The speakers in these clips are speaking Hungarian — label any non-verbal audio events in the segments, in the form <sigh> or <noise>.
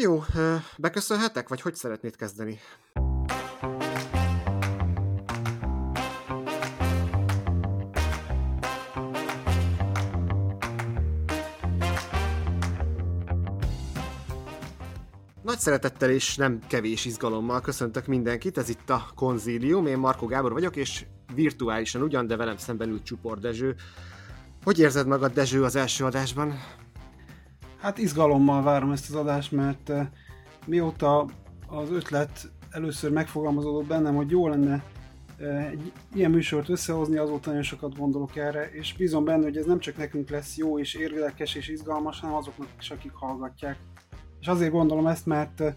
Jó, beköszönhetek, vagy hogy szeretnéd kezdeni? Nagy szeretettel és nem kevés izgalommal köszöntök mindenkit, ez itt a Konzílium, én Marko Gábor vagyok, és virtuálisan ugyan, de velem szemben ült Csupor Dezső. Hogy érzed magad, Dezső, az első adásban? Hát izgalommal várom ezt az adást, mert uh, mióta az ötlet először megfogalmazódott bennem, hogy jó lenne uh, egy ilyen műsort összehozni, azóta nagyon sokat gondolok erre, és bízom benne, hogy ez nem csak nekünk lesz jó és érdekes és izgalmas, hanem azoknak is, akik hallgatják. És azért gondolom ezt, mert uh,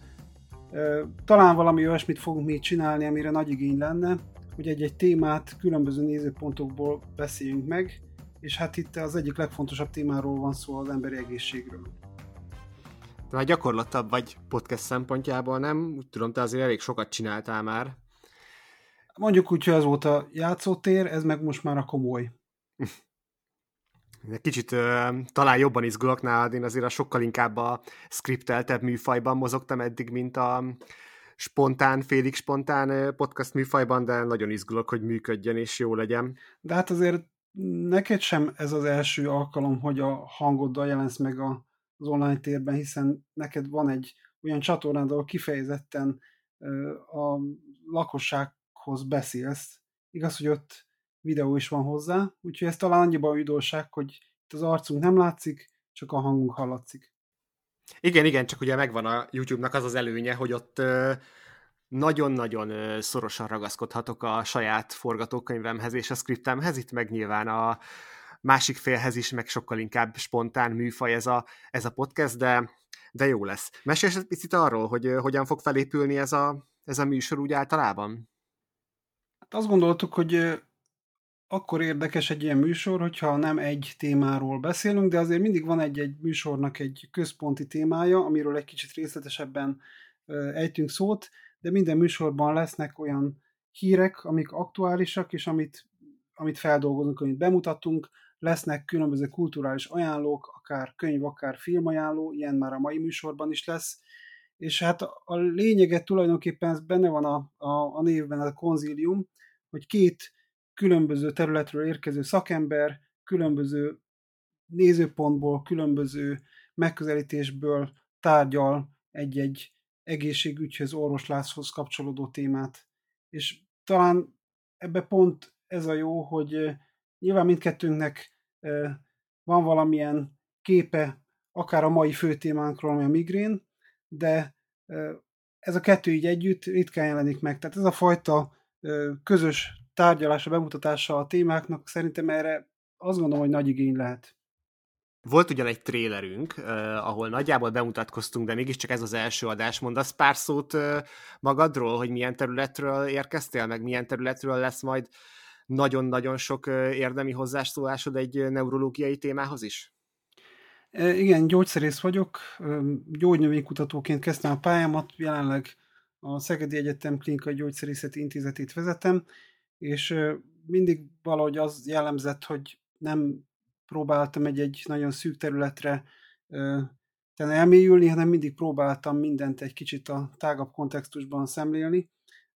talán valami olyasmit fogunk még csinálni, amire nagy igény lenne, hogy egy-egy témát különböző nézőpontokból beszéljünk meg, és hát itt az egyik legfontosabb témáról van szó az emberi egészségről. De már gyakorlatabb vagy podcast szempontjából, nem? Úgy tudom, te azért elég sokat csináltál már. Mondjuk úgy, hogy az volt a játszótér, ez meg most már a komoly. Kicsit uh, talán jobban izgulok nálad, én azért a sokkal inkább a skripteltebb műfajban mozogtam eddig, mint a spontán, félig spontán podcast műfajban, de nagyon izgulok, hogy működjön és jó legyen. De hát azért neked sem ez az első alkalom, hogy a hangoddal jelensz meg a, az online térben, hiszen neked van egy olyan csatornád, ahol kifejezetten a lakossághoz beszélsz. Igaz, hogy ott videó is van hozzá, úgyhogy ez talán annyiban üdvösság, hogy itt az arcunk nem látszik, csak a hangunk hallatszik. Igen, igen, csak ugye megvan a YouTube-nak az az előnye, hogy ott nagyon-nagyon szorosan ragaszkodhatok a saját forgatókönyvemhez és a skriptemhez, itt meg nyilván a másik félhez is, meg sokkal inkább spontán műfaj ez a, ez a podcast, de, de jó lesz. Mesélj egy picit arról, hogy hogyan fog felépülni ez a, ez a műsor úgy általában? Hát azt gondoltuk, hogy akkor érdekes egy ilyen műsor, hogyha nem egy témáról beszélünk, de azért mindig van egy-egy műsornak egy központi témája, amiről egy kicsit részletesebben ejtünk szót, de minden műsorban lesznek olyan hírek, amik aktuálisak, és amit, amit feldolgozunk, amit bemutatunk, lesznek különböző kulturális ajánlók, akár könyv, akár filmajánló, ilyen már a mai műsorban is lesz, és hát a lényeget tulajdonképpen ez benne van a, a, a névben, a konzílium, hogy két különböző területről érkező szakember, különböző nézőpontból, különböző megközelítésből tárgyal egy-egy egészségügyhöz, orvosláshoz kapcsolódó témát. És talán ebbe pont ez a jó, hogy nyilván mindkettőnknek van valamilyen képe, akár a mai fő témánkról, ami a migrén, de ez a kettő így együtt ritkán jelenik meg. Tehát ez a fajta közös tárgyalása, bemutatása a témáknak szerintem erre azt gondolom, hogy nagy igény lehet. Volt ugyan egy trélerünk, uh, ahol nagyjából bemutatkoztunk, de mégiscsak ez az első adás. Mondasz pár szót uh, magadról, hogy milyen területről érkeztél, meg milyen területről lesz majd nagyon-nagyon sok uh, érdemi hozzászólásod egy neurológiai témához is? Igen, gyógyszerész vagyok, gyógynövénykutatóként kezdtem a pályámat, jelenleg a Szegedi Egyetem Klinikai Gyógyszerészeti Intézetét vezetem, és mindig valahogy az jellemzett, hogy nem próbáltam egy-egy nagyon szűk területre ten elmélyülni, hanem mindig próbáltam mindent egy kicsit a tágabb kontextusban szemlélni.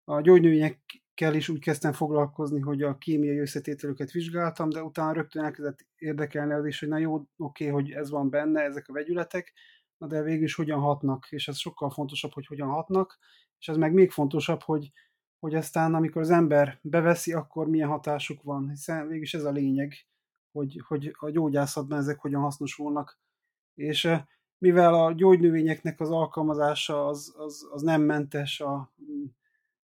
A gyógynövényekkel is úgy kezdtem foglalkozni, hogy a kémiai összetételüket vizsgáltam, de utána rögtön elkezdett érdekelni az is, hogy na jó, oké, hogy ez van benne, ezek a vegyületek, na de végül is hogyan hatnak, és ez sokkal fontosabb, hogy hogyan hatnak, és ez meg még fontosabb, hogy, hogy aztán amikor az ember beveszi, akkor milyen hatásuk van, hiszen végül is ez a lényeg, hogy, hogy a gyógyászatban ezek hogyan hasznosulnak. És mivel a gyógynövényeknek az alkalmazása az, az, az nem mentes a mm,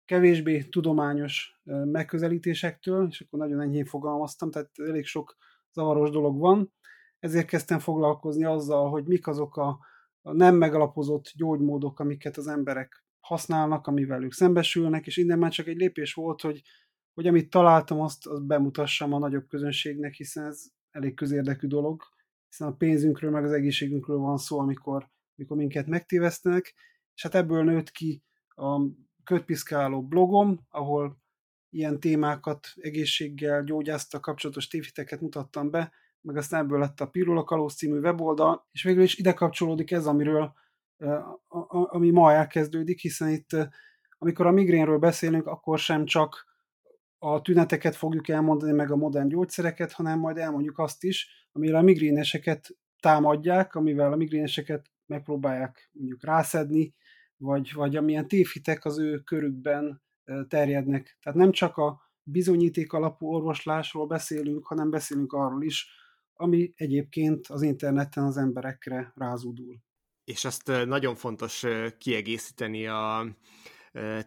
kevésbé tudományos megközelítésektől, és akkor nagyon enyhén fogalmaztam, tehát elég sok zavaros dolog van, ezért kezdtem foglalkozni azzal, hogy mik azok a, a nem megalapozott gyógymódok, amiket az emberek használnak, amivel ők szembesülnek, és innen már csak egy lépés volt, hogy hogy amit találtam, azt, azt bemutassam a nagyobb közönségnek, hiszen ez elég közérdekű dolog, hiszen a pénzünkről, meg az egészségünkről van szó, amikor, amikor minket megtévesztenek, és hát ebből nőtt ki a kötpiszkáló blogom, ahol ilyen témákat, egészséggel, gyógyásztal kapcsolatos tévhiteket mutattam be, meg aztán ebből lett a Pirula Kalóz című weboldal, és végül is ide kapcsolódik ez, amiről ami ma elkezdődik, hiszen itt, amikor a migrénről beszélünk, akkor sem csak a tüneteket fogjuk elmondani, meg a modern gyógyszereket, hanem majd elmondjuk azt is, amire a migréneseket támadják, amivel a migréneseket megpróbálják mondjuk rászedni, vagy, vagy amilyen tévhitek az ő körükben terjednek. Tehát nem csak a bizonyíték alapú orvoslásról beszélünk, hanem beszélünk arról is, ami egyébként az interneten az emberekre rázúdul. És azt nagyon fontos kiegészíteni a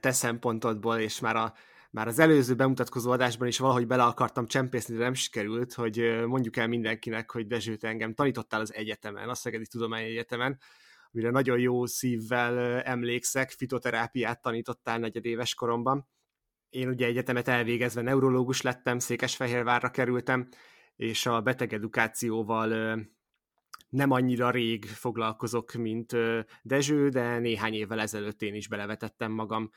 te szempontodból, és már a már az előző bemutatkozó adásban is valahogy bele akartam csempészni, de nem sikerült, hogy mondjuk el mindenkinek, hogy Dezső, te engem tanítottál az egyetemen, a Szegedi Tudományi Egyetemen, amire nagyon jó szívvel emlékszek, fitoterápiát tanítottál negyedéves koromban. Én ugye egyetemet elvégezve neurológus lettem, Székesfehérvárra kerültem, és a betegedukációval nem annyira rég foglalkozok, mint Dezső, de néhány évvel ezelőtt én is belevetettem magam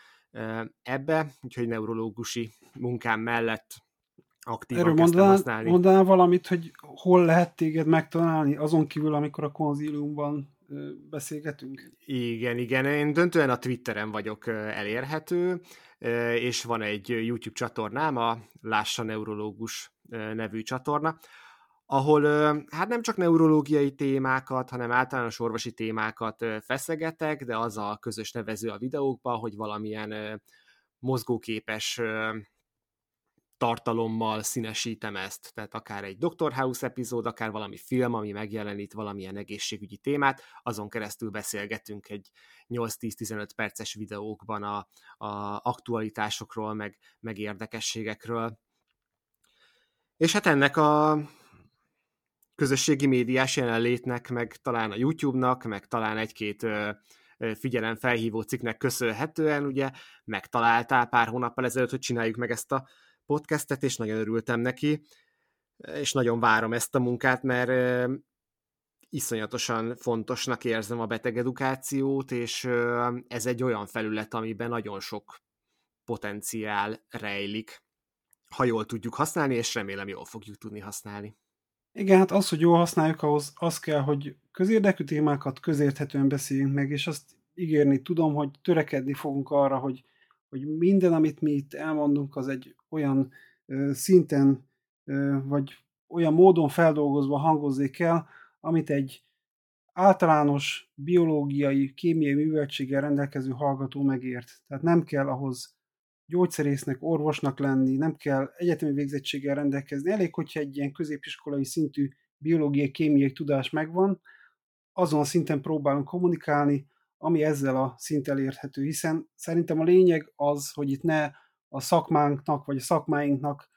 ebbe, úgyhogy neurológusi munkám mellett aktívan Erről mondanál, használni. mondanál valamit, hogy hol lehet téged megtalálni, azon kívül, amikor a konzíliumban beszélgetünk? Igen, igen. Én döntően a Twitteren vagyok elérhető, és van egy YouTube csatornám, a Lássa Neurológus nevű csatorna, ahol hát nem csak neurológiai témákat, hanem általános orvosi témákat feszegetek, de az a közös nevező a videókban, hogy valamilyen mozgóképes tartalommal színesítem ezt, tehát akár egy Dr. House epizód, akár valami film, ami megjelenít valamilyen egészségügyi témát, azon keresztül beszélgetünk egy 8-10-15 perces videókban a, a aktualitásokról, meg, meg érdekességekről. És hát ennek a közösségi médiás jelenlétnek, meg talán a YouTube-nak, meg talán egy-két figyelem felhívó cikknek köszönhetően, ugye megtaláltál pár hónappal ezelőtt, hogy csináljuk meg ezt a podcastet, és nagyon örültem neki, és nagyon várom ezt a munkát, mert iszonyatosan fontosnak érzem a betegedukációt, és ez egy olyan felület, amiben nagyon sok potenciál rejlik, ha jól tudjuk használni, és remélem jól fogjuk tudni használni. Igen, hát az, hogy jól használjuk, ahhoz az kell, hogy közérdekű témákat közérthetően beszéljünk meg, és azt ígérni tudom, hogy törekedni fogunk arra, hogy, hogy minden, amit mi itt elmondunk, az egy olyan ö, szinten, ö, vagy olyan módon feldolgozva hangozzék el, amit egy általános biológiai, kémiai műveltséggel rendelkező hallgató megért. Tehát nem kell ahhoz gyógyszerésznek, orvosnak lenni, nem kell egyetemi végzettséggel rendelkezni. Elég, hogyha egy ilyen középiskolai szintű biológiai, kémiai tudás megvan, azon a szinten próbálunk kommunikálni, ami ezzel a szinttel érthető, hiszen szerintem a lényeg az, hogy itt ne a szakmánknak, vagy a szakmáinknak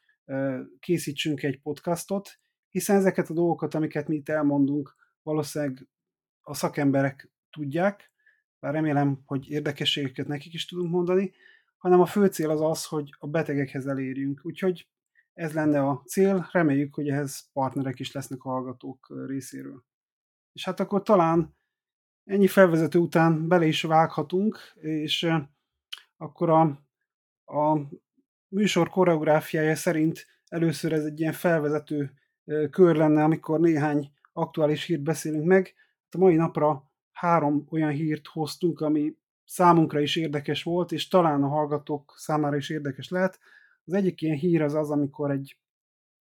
készítsünk egy podcastot, hiszen ezeket a dolgokat, amiket mi itt elmondunk, valószínűleg a szakemberek tudják, bár remélem, hogy érdekességeket nekik is tudunk mondani, hanem a fő cél az az, hogy a betegekhez elérjünk. Úgyhogy ez lenne a cél, reméljük, hogy ehhez partnerek is lesznek a hallgatók részéről. És hát akkor talán ennyi felvezető után bele is vághatunk, és akkor a, a műsor koreográfiája szerint először ez egy ilyen felvezető kör lenne, amikor néhány aktuális hírt beszélünk meg. A mai napra három olyan hírt hoztunk, ami számunkra is érdekes volt, és talán a hallgatók számára is érdekes lehet. Az egyik ilyen hír az az, amikor egy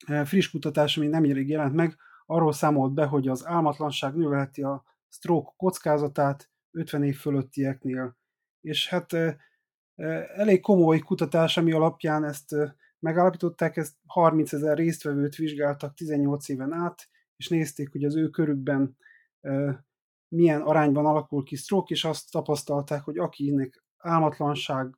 e, friss kutatás, ami nem rég jelent meg, arról számolt be, hogy az álmatlanság növelheti a stroke kockázatát 50 év fölöttieknél. És hát e, e, elég komoly kutatás, ami alapján ezt megállapították, ezt 30 ezer résztvevőt vizsgáltak 18 éven át, és nézték, hogy az ő körükben milyen arányban alakul ki stroke, és azt tapasztalták, hogy akinek álmatlanság,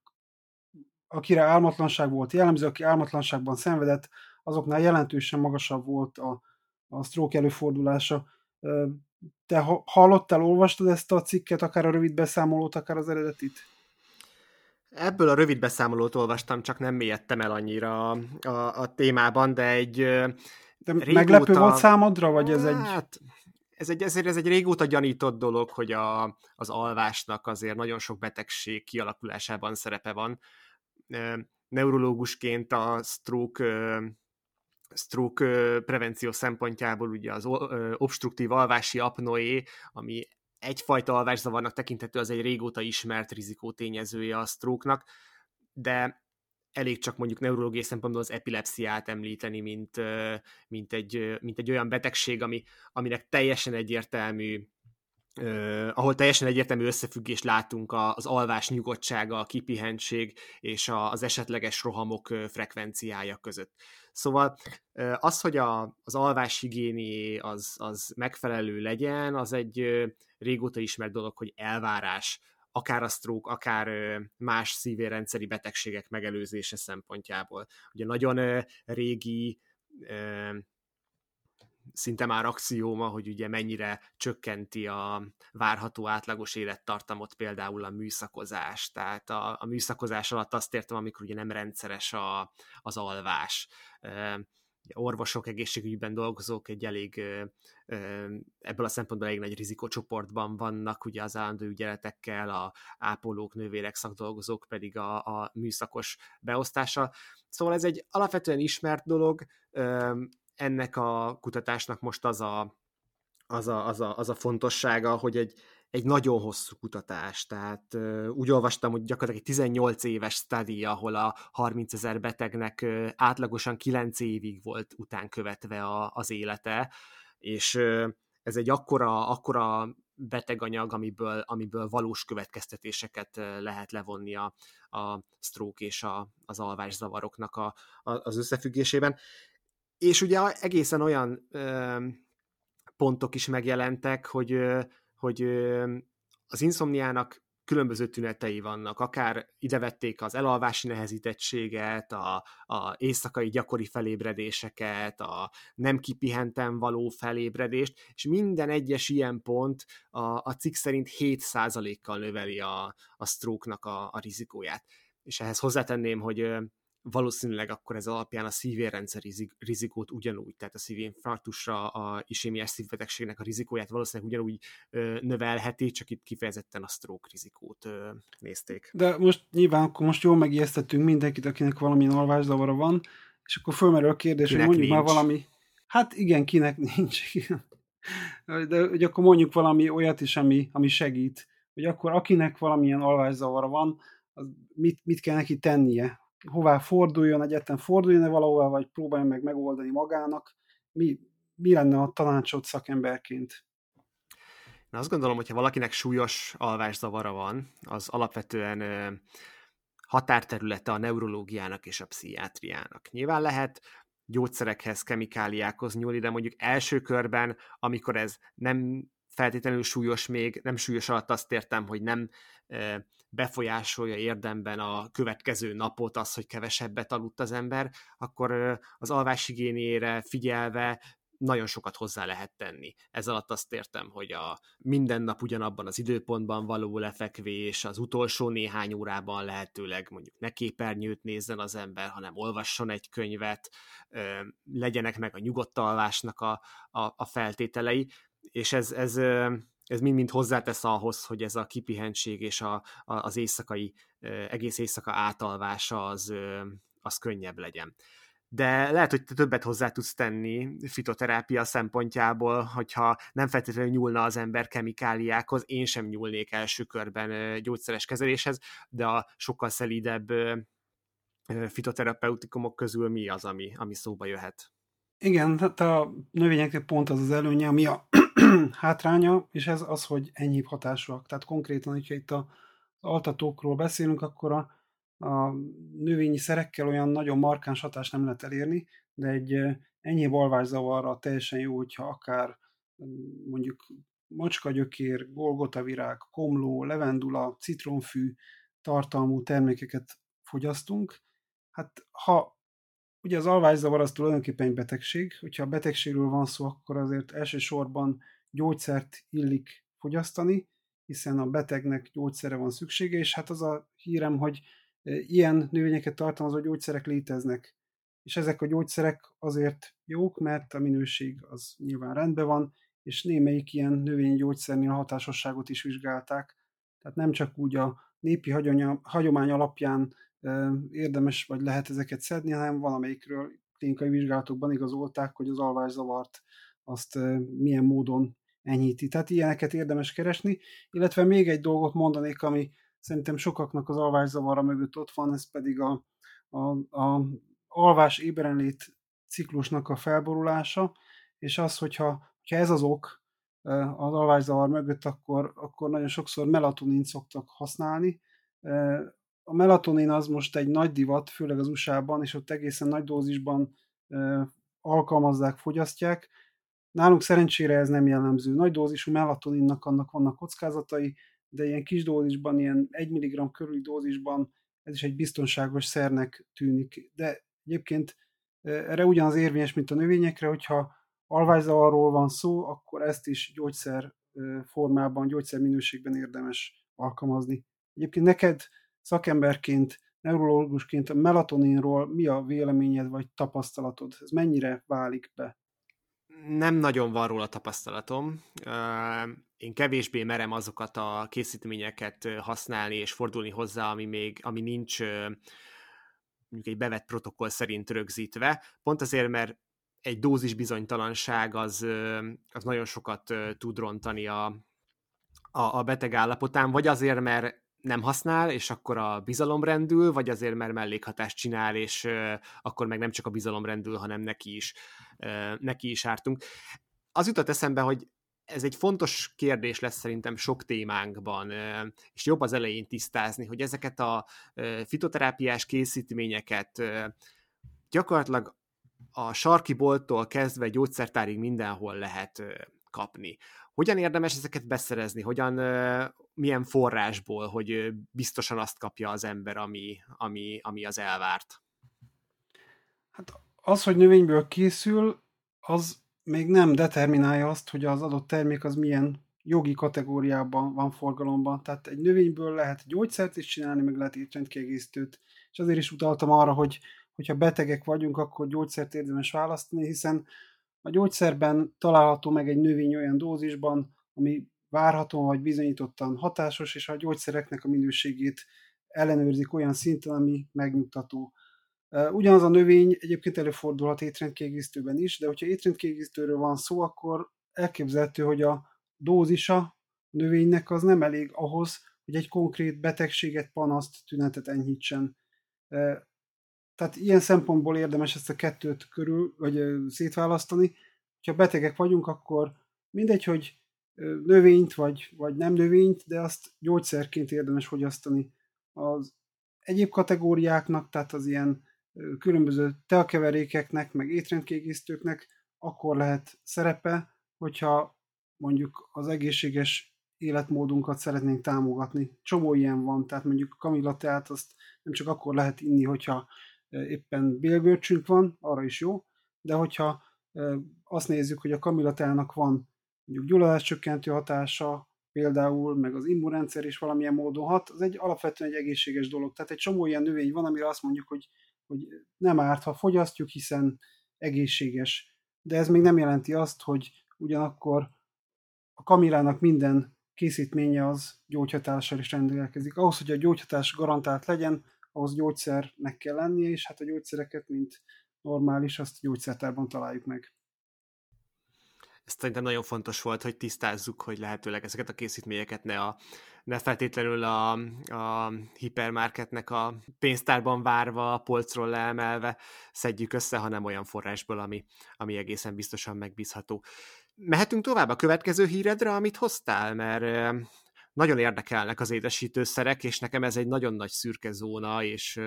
akire álmatlanság volt jellemző, aki álmatlanságban szenvedett, azoknál jelentősen magasabb volt a, a stroke előfordulása. Te hallottál, olvastad ezt a cikket, akár a rövid beszámolót, akár az eredetit? Ebből a rövid beszámolót olvastam, csak nem mélyedtem el annyira a, a, a témában, de egy de régóta... meglepő volt számodra, vagy ez egy... Ez egy, ezért ez egy régóta gyanított dolog, hogy a, az alvásnak azért nagyon sok betegség kialakulásában szerepe van. Neurológusként a stroke stroke prevenció szempontjából ugye az obstruktív alvási apnoé, ami egyfajta alvászavarnak tekinthető, az egy régóta ismert rizikótényezője a stroke de elég csak mondjuk neurológiai szempontból az epilepsziát említeni, mint, mint, egy, mint egy olyan betegség, ami, aminek teljesen egyértelmű Uh, ahol teljesen egyértelmű összefüggést látunk az alvás nyugodtsága, a kipihentség és a, az esetleges rohamok frekvenciája között. Szóval az, hogy a, az alvás higiéni az, az megfelelő legyen, az egy régóta ismert dolog, hogy elvárás akár a stroke, akár más szívérendszeri betegségek megelőzése szempontjából. Ugye nagyon régi szinte már axióma, hogy ugye mennyire csökkenti a várható átlagos élettartamot például a műszakozás. Tehát a, a műszakozás alatt azt értem, amikor ugye nem rendszeres a, az alvás orvosok, egészségügyben dolgozók egy elég ebből a szempontból elég nagy rizikócsoportban vannak, ugye az állandó ügyeletekkel, a ápolók, nővérek, szakdolgozók pedig a, a műszakos beosztása. Szóval ez egy alapvetően ismert dolog, ennek a kutatásnak most az a, az a, az a, az a fontossága, hogy egy, egy nagyon hosszú kutatás, tehát uh, úgy olvastam, hogy gyakorlatilag egy 18 éves study, ahol a 30 ezer betegnek uh, átlagosan 9 évig volt után követve a, az élete, és uh, ez egy akkora, akkora beteganyag, amiből, amiből valós következtetéseket lehet levonni a, a stroke és a, az alvászavaroknak a, a, az összefüggésében. És ugye egészen olyan ö, pontok is megjelentek, hogy, ö, hogy az inszomniának különböző tünetei vannak, akár ide vették az elalvási nehezítettséget, a, a éjszakai gyakori felébredéseket, a nem kipihentem való felébredést, és minden egyes ilyen pont a, a cikk szerint 7%-kal növeli a, a stroke-nak a, a rizikóját. És ehhez hozzátenném, hogy valószínűleg akkor ez alapján a szívérrendszer rizikót ugyanúgy, tehát a szívinfarktusra, a isémiás szívbetegségnek a rizikóját valószínűleg ugyanúgy növelheti, csak itt kifejezetten a stroke rizikót nézték. De most nyilván akkor most jól megijesztettünk mindenkit, akinek valamilyen alvászavara van, és akkor fölmerül a kérdés, kinek hogy mondjuk nincs. már valami, hát igen, kinek nincs, igen. De hogy akkor mondjuk valami olyat is, ami, ami segít, hogy akkor akinek valamilyen alvászavara van, az mit, mit kell neki tennie, hová forduljon, egyetem forduljon-e valahol, vagy próbáljon meg megoldani magának. Mi, mi lenne a tanácsod szakemberként? Én azt gondolom, hogyha valakinek súlyos alvászavara van, az alapvetően határterülete a neurológiának és a pszichiátriának. Nyilván lehet gyógyszerekhez, kemikáliákhoz nyúlni, de mondjuk első körben, amikor ez nem feltétlenül súlyos még, nem súlyos alatt azt értem, hogy nem befolyásolja érdemben a következő napot az, hogy kevesebbet aludt az ember, akkor az alváshigiéniére figyelve nagyon sokat hozzá lehet tenni. Ez alatt azt értem, hogy a minden nap ugyanabban az időpontban való lefekvés, az utolsó néhány órában lehetőleg mondjuk ne képernyőt nézzen az ember, hanem olvasson egy könyvet, legyenek meg a nyugodt alvásnak a, a, a feltételei, és ez, ez ez mind-mind hozzátesz ahhoz, hogy ez a kipihentség és a, a, az éjszakai, egész éjszaka átalvása az, az könnyebb legyen. De lehet, hogy te többet hozzá tudsz tenni fitoterápia szempontjából, hogyha nem feltétlenül nyúlna az ember kemikáliákhoz, én sem nyúlnék első körben gyógyszeres kezeléshez, de a sokkal szelídebb fitoterapeutikumok közül mi az, ami, ami szóba jöhet? Igen, tehát a növényeknek pont az az előnye, ami a <clears throat> hátránya, és ez az, hogy enyhébb hatásúak. Tehát konkrétan, hogyha itt az altatókról beszélünk, akkor a, a növényi szerekkel olyan nagyon markáns hatást nem lehet elérni, de egy enyhébb alvászavarra teljesen jó, hogyha akár mondjuk macskagyökér, golgotavirág, komló, levendula, citronfű tartalmú termékeket fogyasztunk. Hát ha Ugye az alvászavar az tulajdonképpen egy betegség, hogyha a betegségről van szó, akkor azért elsősorban gyógyszert illik fogyasztani, hiszen a betegnek gyógyszere van szüksége, és hát az a hírem, hogy e, ilyen növényeket tartalmazó gyógyszerek léteznek. És ezek a gyógyszerek azért jók, mert a minőség az nyilván rendben van, és némelyik ilyen növényi gyógyszernél a hatásosságot is vizsgálták. Tehát nem csak úgy a népi hagyomány alapján érdemes vagy lehet ezeket szedni, hanem valamelyikről klinikai vizsgálatokban igazolták, hogy az alvászavart azt milyen módon enyhíti. Tehát ilyeneket érdemes keresni, illetve még egy dolgot mondanék, ami szerintem sokaknak az alvászavara mögött ott van, ez pedig a, a, a alvás ébrenlét ciklusnak a felborulása, és az, hogyha, hogyha ez az ok az alvászavar mögött, akkor, akkor nagyon sokszor melatonin szoktak használni. A melatonin az most egy nagy divat, főleg az USA-ban, és ott egészen nagy dózisban alkalmazzák, fogyasztják. Nálunk szerencsére ez nem jellemző. Nagy dózisú melatoninnak annak vannak kockázatai, de ilyen kis dózisban, ilyen 1 mg körüli dózisban ez is egy biztonságos szernek tűnik. De egyébként erre ugyanaz érvényes, mint a növényekre, hogyha alvászavarról van szó, akkor ezt is gyógyszer formában, gyógyszer minőségben érdemes alkalmazni. Egyébként neked szakemberként, neurológusként a melatoninról mi a véleményed vagy tapasztalatod? Ez mennyire válik be? Nem nagyon van róla tapasztalatom. Én kevésbé merem azokat a készítményeket használni és fordulni hozzá, ami még ami nincs mondjuk egy bevett protokoll szerint rögzítve, pont azért, mert egy dózis bizonytalanság az, az nagyon sokat tud rontani a, a, a beteg állapotán, vagy azért, mert nem használ, és akkor a bizalom rendül, vagy azért, mert mellékhatást csinál, és akkor meg nem csak a bizalom rendül, hanem neki is, neki is ártunk. Az jutott eszembe, hogy ez egy fontos kérdés lesz szerintem sok témánkban, és jobb az elején tisztázni, hogy ezeket a fitoterápiás készítményeket gyakorlatilag a sarki bolttól kezdve gyógyszertárig mindenhol lehet kapni. Hogyan érdemes ezeket beszerezni? Hogyan, milyen forrásból, hogy biztosan azt kapja az ember, ami, ami, ami az elvárt? Hát az, hogy növényből készül, az még nem determinálja azt, hogy az adott termék az milyen jogi kategóriában van forgalomban. Tehát egy növényből lehet gyógyszert is csinálni, meg lehet étrendkiegészítőt. És azért is utaltam arra, hogy hogyha betegek vagyunk, akkor gyógyszert érdemes választani, hiszen a gyógyszerben található meg egy növény olyan dózisban, ami várható vagy bizonyítottan hatásos, és a gyógyszereknek a minőségét ellenőrzik olyan szinten, ami megnyugtató. Ugyanaz a növény egyébként előfordulhat étrendkiegészítőben is, de hogyha étrendkiegészítőről van szó, akkor elképzelhető, hogy a dózisa a növénynek az nem elég ahhoz, hogy egy konkrét betegséget, panaszt, tünetet enyhítsen. Tehát ilyen szempontból érdemes ezt a kettőt körül, vagy szétválasztani. Ha betegek vagyunk, akkor mindegy, hogy növényt, vagy, vagy nem növényt, de azt gyógyszerként érdemes fogyasztani. Az egyéb kategóriáknak, tehát az ilyen különböző teakeverékeknek, meg étrendkiegészítőknek akkor lehet szerepe, hogyha mondjuk az egészséges életmódunkat szeretnénk támogatni. Csomó ilyen van, tehát mondjuk kamilla teát azt nem csak akkor lehet inni, hogyha éppen bélgörcsünk van, arra is jó, de hogyha azt nézzük, hogy a kamilatának van mondjuk gyulladáscsökkentő hatása, például, meg az immunrendszer is valamilyen módon hat, az egy alapvetően egy egészséges dolog. Tehát egy csomó ilyen növény van, amire azt mondjuk, hogy, hogy nem árt, ha fogyasztjuk, hiszen egészséges. De ez még nem jelenti azt, hogy ugyanakkor a kamilának minden készítménye az gyógyhatással is rendelkezik. Ahhoz, hogy a gyógyhatás garantált legyen, ahhoz gyógyszernek kell lennie, és hát a gyógyszereket, mint normális, azt gyógyszertárban találjuk meg. Ez szerintem nagyon fontos volt, hogy tisztázzuk, hogy lehetőleg ezeket a készítményeket ne, a, ne feltétlenül a, a hipermarketnek a pénztárban várva, a polcról leemelve szedjük össze, hanem olyan forrásból, ami, ami egészen biztosan megbízható. Mehetünk tovább a következő híredre, amit hoztál, mert nagyon érdekelnek az édesítőszerek, és nekem ez egy nagyon nagy szürke zóna, és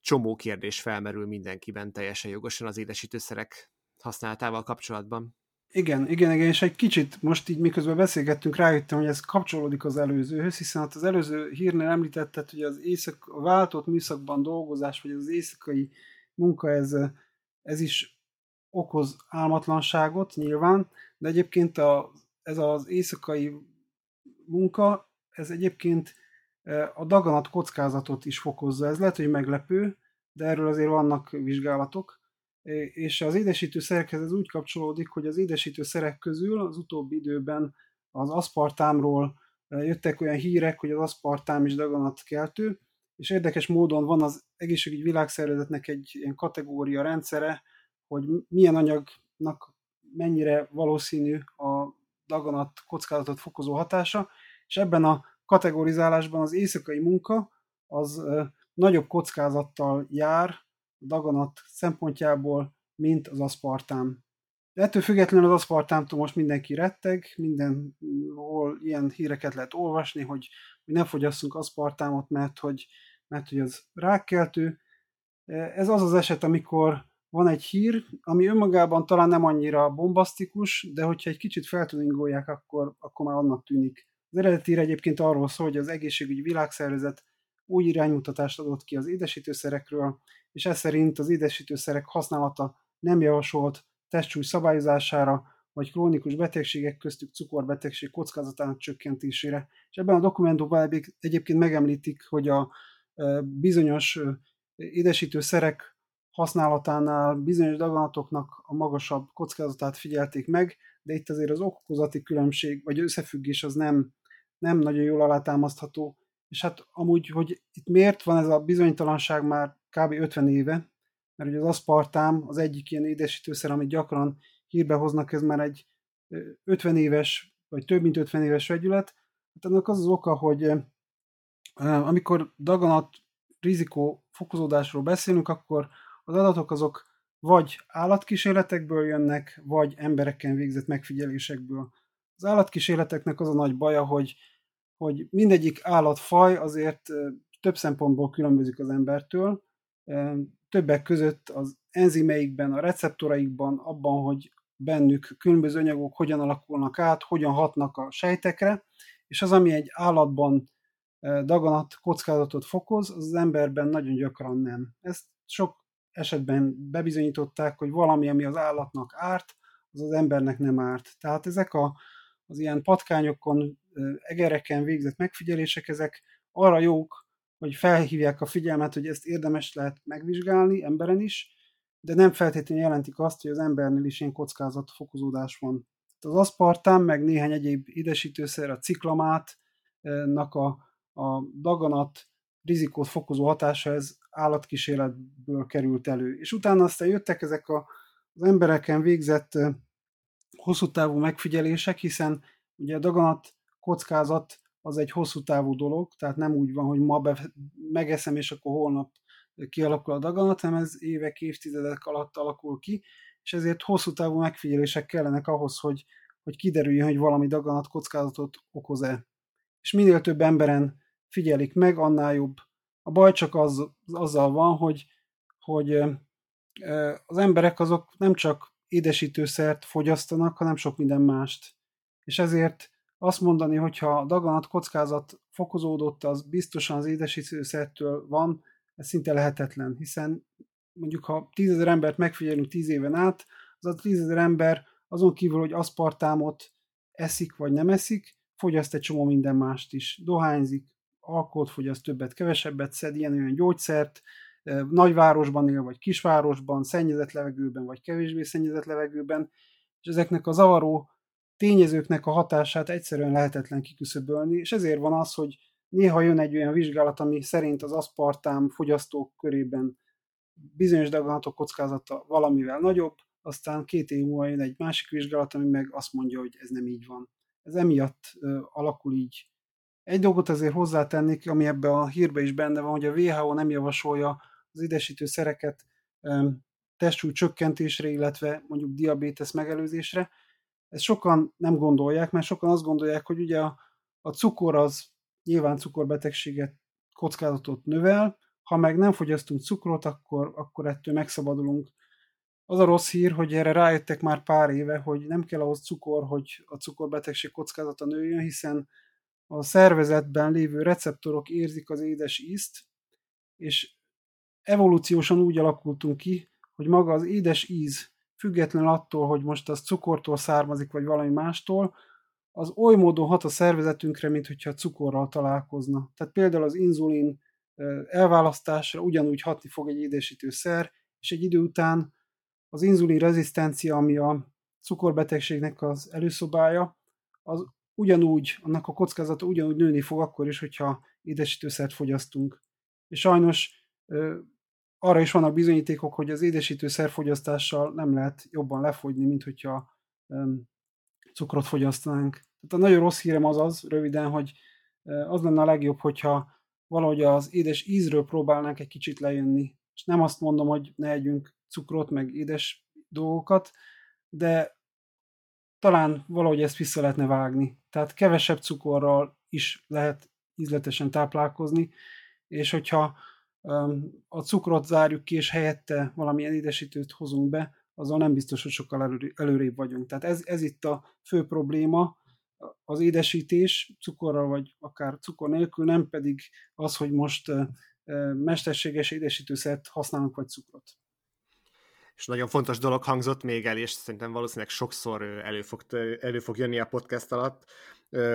csomó kérdés felmerül mindenkiben teljesen jogosan az édesítőszerek használatával kapcsolatban. Igen, igen, igen, és egy kicsit most így miközben beszélgettünk, rájöttem, hogy ez kapcsolódik az előzőhöz, hiszen hát az előző hírnél említetted, hogy az éjszak, a váltott műszakban dolgozás, vagy az éjszakai munka, ez, ez is okoz álmatlanságot nyilván, de egyébként a, ez az éjszakai munka, ez egyébként e, a daganat kockázatot is fokozza. Ez lehet, hogy meglepő, de erről azért vannak vizsgálatok. E, és az édesítőszerekhez ez úgy kapcsolódik, hogy az édesítőszerek közül az utóbbi időben az aszpartámról e, jöttek olyan hírek, hogy az aszpartám is daganatkeltő, és érdekes módon van az egészségügyi világszervezetnek egy ilyen kategória rendszere, hogy milyen anyagnak mennyire valószínű a daganat kockázatot fokozó hatása, és ebben a kategorizálásban az éjszakai munka az nagyobb kockázattal jár daganat szempontjából, mint az aszpartám. De ettől függetlenül az aszpartámtól most mindenki retteg, mindenhol ilyen híreket lehet olvasni, hogy mi ne fogyasszunk aszpartámot, mert hogy, mert hogy az rákkeltő. Ez az az eset, amikor van egy hír, ami önmagában talán nem annyira bombasztikus, de hogyha egy kicsit feltuningolják, akkor, akkor már annak tűnik. Az eredeti egyébként arról szól, hogy az egészségügyi világszervezet új iránymutatást adott ki az édesítőszerekről, és ez szerint az édesítőszerek használata nem javasolt testsúly szabályozására, vagy krónikus betegségek köztük cukorbetegség kockázatának csökkentésére. És ebben a dokumentumban egyébként megemlítik, hogy a bizonyos édesítőszerek használatánál bizonyos daganatoknak a magasabb kockázatát figyelték meg, de itt azért az okozati különbség, vagy összefüggés az nem, nem nagyon jól alátámasztható. És hát amúgy, hogy itt miért van ez a bizonytalanság már kb. 50 éve, mert ugye az aszpartám az egyik ilyen édesítőszer, amit gyakran hírbe hoznak, ez már egy 50 éves, vagy több mint 50 éves vegyület. Hát ennek az az oka, hogy amikor daganat rizikó fokozódásról beszélünk, akkor az adatok azok vagy állatkísérletekből jönnek, vagy embereken végzett megfigyelésekből. Az állatkísérleteknek az a nagy baja, hogy, hogy mindegyik állatfaj azért több szempontból különbözik az embertől, többek között az enzimeikben, a receptoraikban, abban, hogy bennük különböző anyagok hogyan alakulnak át, hogyan hatnak a sejtekre, és az, ami egy állatban daganat kockázatot fokoz, az, az emberben nagyon gyakran nem. Ezt sok esetben bebizonyították, hogy valami, ami az állatnak árt, az az embernek nem árt. Tehát ezek a, az ilyen patkányokon, egereken végzett megfigyelések, ezek arra jók, hogy felhívják a figyelmet, hogy ezt érdemes lehet megvizsgálni emberen is, de nem feltétlenül jelentik azt, hogy az embernél is ilyen kockázatfokozódás van. Az aszpartám, meg néhány egyéb édesítőszer, a ciklamátnak a, a daganat rizikót fokozó hatása, ez állatkísérletből került elő. És utána aztán jöttek ezek a, az embereken végzett hosszú távú megfigyelések, hiszen ugye a daganat kockázat az egy hosszú távú dolog, tehát nem úgy van, hogy ma be, megeszem, és akkor holnap kialakul a daganat, hanem ez évek, évtizedek alatt alakul ki, és ezért hosszú távú megfigyelések kellenek ahhoz, hogy, hogy kiderüljön, hogy valami daganat kockázatot okoz-e. És minél több emberen figyelik meg, annál jobb. A baj csak az, azzal van, hogy, hogy az emberek azok nem csak édesítőszert fogyasztanak, hanem sok minden mást. És ezért azt mondani, hogyha a daganat kockázat fokozódott, az biztosan az édesítőszertől van, ez szinte lehetetlen, hiszen mondjuk ha tízezer embert megfigyelünk tíz éven át, az a tízezer ember azon kívül, hogy aszpartámot eszik vagy nem eszik, fogyaszt egy csomó minden mást is. Dohányzik, alkoholt fogyaszt, többet, kevesebbet szed, ilyen olyan gyógyszert, nagyvárosban él, vagy kisvárosban, szennyezett levegőben, vagy kevésbé szennyezett levegőben, és ezeknek a zavaró tényezőknek a hatását egyszerűen lehetetlen kiküszöbölni, és ezért van az, hogy néha jön egy olyan vizsgálat, ami szerint az aszpartám fogyasztók körében bizonyos daganatok kockázata valamivel nagyobb, aztán két év múlva jön egy másik vizsgálat, ami meg azt mondja, hogy ez nem így van. Ez emiatt alakul így. Egy dolgot azért hozzátennék, ami ebbe a hírbe is benne van, hogy a WHO nem javasolja az idesítő szereket testsúly csökkentésre, illetve mondjuk diabétesz megelőzésre, ezt sokan nem gondolják, mert sokan azt gondolják, hogy ugye a, a cukor az nyilván cukorbetegséget, kockázatot növel, ha meg nem fogyasztunk cukrot, akkor, akkor ettől megszabadulunk. Az a rossz hír, hogy erre rájöttek már pár éve, hogy nem kell ahhoz cukor, hogy a cukorbetegség kockázata nőjön, hiszen a szervezetben lévő receptorok érzik az édes ízt, és evolúciósan úgy alakultunk ki, hogy maga az édes íz független attól, hogy most az cukortól származik, vagy valami mástól, az oly módon hat a szervezetünkre, mint hogyha cukorral találkozna. Tehát például az inzulin elválasztásra ugyanúgy hatni fog egy édesítőszer, és egy idő után az inzulin rezisztencia, ami a cukorbetegségnek az előszobája, az ugyanúgy, annak a kockázata ugyanúgy nőni fog akkor is, hogyha édesítőszert fogyasztunk. És sajnos arra is vannak bizonyítékok, hogy az édesítő szerfogyasztással nem lehet jobban lefogyni, mint hogyha cukrot fogyasztanánk. Tehát a nagyon rossz hírem az az, röviden, hogy az lenne a legjobb, hogyha valahogy az édes ízről próbálnánk egy kicsit lejönni. És nem azt mondom, hogy ne együnk cukrot, meg édes dolgokat, de talán valahogy ezt vissza lehetne vágni. Tehát kevesebb cukorral is lehet ízletesen táplálkozni, és hogyha a cukrot zárjuk ki, és helyette valamilyen édesítőt hozunk be, azzal nem biztos, hogy sokkal előrébb vagyunk. Tehát ez, ez itt a fő probléma, az édesítés cukorral, vagy akár cukor nélkül, nem pedig az, hogy most mesterséges édesítőszert használunk, vagy cukrot. És nagyon fontos dolog hangzott még el, és szerintem valószínűleg sokszor elő fog, elő fog jönni a podcast alatt,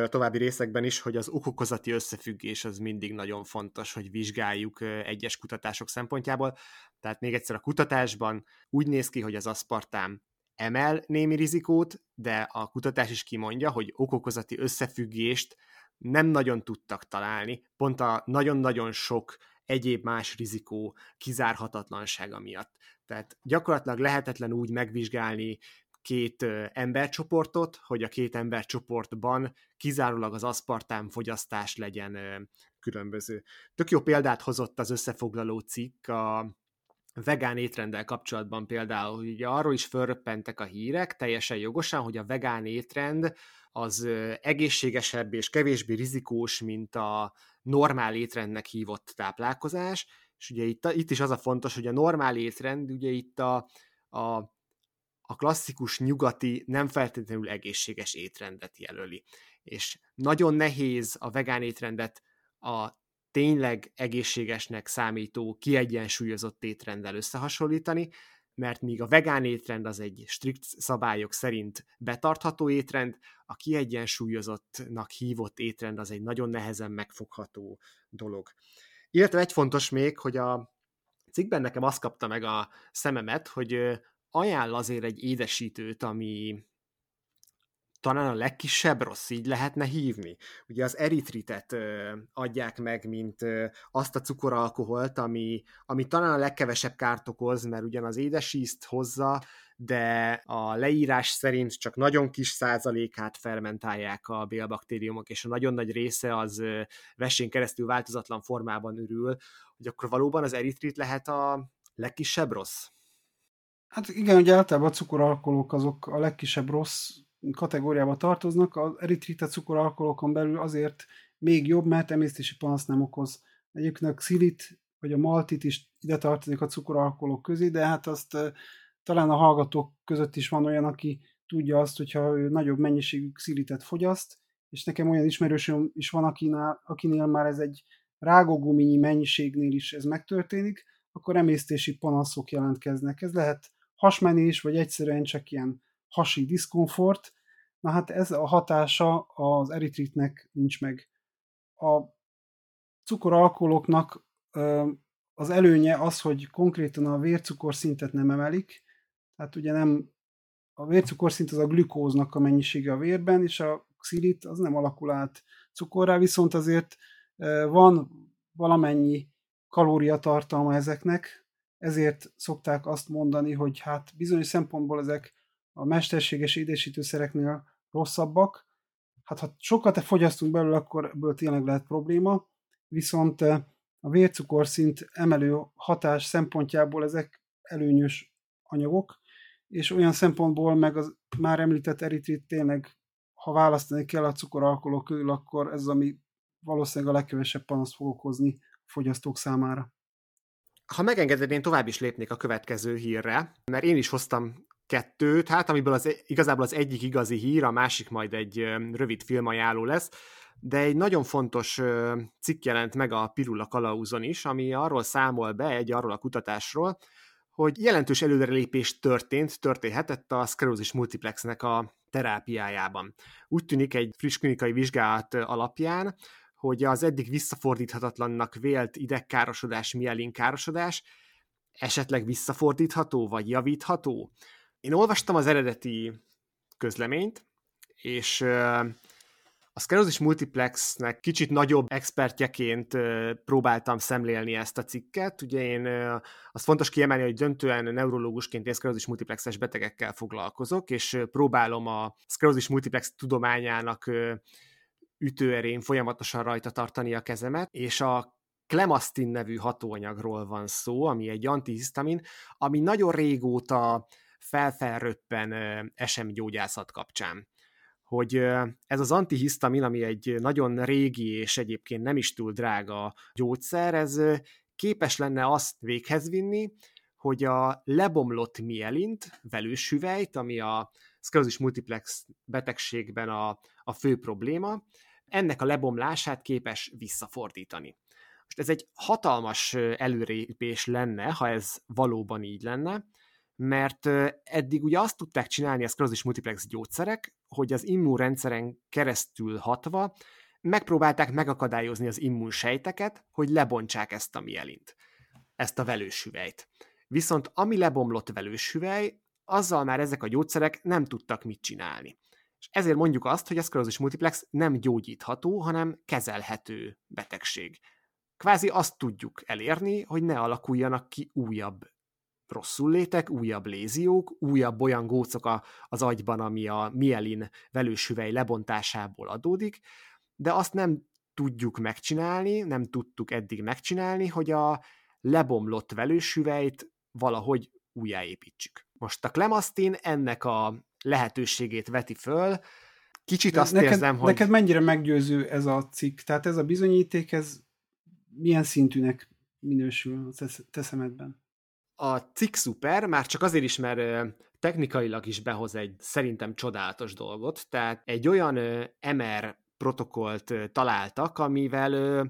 további részekben is, hogy az okokozati összefüggés az mindig nagyon fontos, hogy vizsgáljuk egyes kutatások szempontjából. Tehát még egyszer a kutatásban úgy néz ki, hogy az aszpartám emel némi rizikót, de a kutatás is kimondja, hogy okokozati összefüggést nem nagyon tudtak találni, pont a nagyon-nagyon sok egyéb más rizikó kizárhatatlansága miatt. Tehát gyakorlatilag lehetetlen úgy megvizsgálni két embercsoportot, hogy a két embercsoportban kizárólag az aszpartám fogyasztás legyen különböző. Tök jó példát hozott az összefoglaló cikk a vegán étrenddel kapcsolatban például, hogy arról is fölröppentek a hírek, teljesen jogosan, hogy a vegán étrend az egészségesebb és kevésbé rizikós, mint a normál étrendnek hívott táplálkozás, és ugye itt, itt is az a fontos, hogy a normál étrend, ugye itt a, a, a klasszikus nyugati, nem feltétlenül egészséges étrendet jelöli. És nagyon nehéz a vegán étrendet a tényleg egészségesnek számító, kiegyensúlyozott étrenddel összehasonlítani, mert míg a vegán étrend az egy strikt szabályok szerint betartható étrend, a kiegyensúlyozottnak hívott étrend az egy nagyon nehezen megfogható dolog. Illetve egy fontos még, hogy a cikkben nekem azt kapta meg a szememet, hogy ajánl azért egy édesítőt, ami talán a legkisebb rossz, így lehetne hívni. Ugye az eritritet ö, adják meg, mint ö, azt a cukoralkoholt, ami, ami talán a legkevesebb kárt okoz, mert ugyan az édes ízt hozza, de a leírás szerint csak nagyon kis százalékát fermentálják a bélbaktériumok, és a nagyon nagy része az vesén keresztül változatlan formában ürül, hogy akkor valóban az eritrit lehet a legkisebb rossz? Hát igen, hogy általában a cukoralkoholok azok a legkisebb rossz kategóriába tartoznak, az eritrita cukoralkoholokon belül azért még jobb, mert emésztési panasz nem okoz. Egyébként a xilit, vagy a maltit is ide tartozik a cukoralkoholok közé, de hát azt talán a hallgatók között is van olyan, aki tudja azt, hogyha ő nagyobb mennyiségű xilitet fogyaszt, és nekem olyan ismerősöm is van, akinél, akinél már ez egy rágóguminyi mennyiségnél is ez megtörténik, akkor emésztési panaszok jelentkeznek. Ez lehet hasmenés, vagy egyszerűen csak ilyen hasi diszkomfort, na hát ez a hatása az eritritnek nincs meg. A cukoralkoholoknak az előnye az, hogy konkrétan a vércukorszintet nem emelik, tehát ugye nem a vércukorszint az a glükóznak a mennyisége a vérben, és a xilit az nem alakul át cukorrá, viszont azért van valamennyi kalóriatartalma ezeknek, ezért szokták azt mondani, hogy hát bizonyos szempontból ezek a mesterséges édesítőszereknél rosszabbak. Hát ha sokat fogyasztunk belőle, akkor ebből tényleg lehet probléma, viszont eh, a vércukorszint emelő hatás szempontjából ezek előnyös anyagok, és olyan szempontból meg az már említett eritrit tényleg, ha választani kell a cukoralkoholok közül, akkor ez ami valószínűleg a legkevesebb panaszt fog okozni a fogyasztók számára. Ha megengeded, én tovább is lépnék a következő hírre, mert én is hoztam kettőt, hát amiből az, igazából az egyik igazi hír, a másik majd egy rövid filmajánló lesz, de egy nagyon fontos cikk jelent meg a Pirula Kalauzon is, ami arról számol be, egy arról a kutatásról, hogy jelentős előrelépés történt, történhetett a szklerózis multiplexnek a terápiájában. Úgy tűnik egy friss klinikai vizsgálat alapján, hogy az eddig visszafordíthatatlannak vélt idegkárosodás, mielin károsodás esetleg visszafordítható, vagy javítható, én olvastam az eredeti közleményt, és A Sclerosis Multiplexnek kicsit nagyobb expertjeként próbáltam szemlélni ezt a cikket. Ugye én azt fontos kiemelni, hogy döntően neurológusként én Sclerosis Multiplexes betegekkel foglalkozok, és próbálom a Sclerosis Multiplex tudományának ütőerén folyamatosan rajta tartani a kezemet, és a Clemastin nevű hatóanyagról van szó, ami egy antihisztamin, ami nagyon régóta felfelröppen SM gyógyászat kapcsán hogy ez az antihisztamin, ami egy nagyon régi és egyébként nem is túl drága gyógyszer, ez képes lenne azt véghez vinni, hogy a lebomlott mielint, velős ami a sclerosis multiplex betegségben a, a fő probléma, ennek a lebomlását képes visszafordítani. Most ez egy hatalmas előrépés lenne, ha ez valóban így lenne, mert eddig ugye azt tudták csinálni a sclerosis multiplex gyógyszerek, hogy az immunrendszeren keresztül hatva megpróbálták megakadályozni az immunsejteket, hogy lebontsák ezt a mielint, ezt a velőshüvelyt. Viszont ami lebomlott velőshüvely, azzal már ezek a gyógyszerek nem tudtak mit csinálni. És ezért mondjuk azt, hogy a sclerosis multiplex nem gyógyítható, hanem kezelhető betegség. Kvázi azt tudjuk elérni, hogy ne alakuljanak ki újabb rosszul létek, újabb léziók, újabb olyan gócok a, az agyban, ami a mielin velőshüvely lebontásából adódik, de azt nem tudjuk megcsinálni, nem tudtuk eddig megcsinálni, hogy a lebomlott velőshüvelyt valahogy újjáépítsük. Most a Clemastin ennek a lehetőségét veti föl, Kicsit azt neked, érzem, hogy... Neked mennyire meggyőző ez a cikk? Tehát ez a bizonyíték, ez milyen szintűnek minősül a te szemedben? A cikk szuper, már csak azért is, mert technikailag is behoz egy szerintem csodálatos dolgot, tehát egy olyan MR protokollt találtak, amivel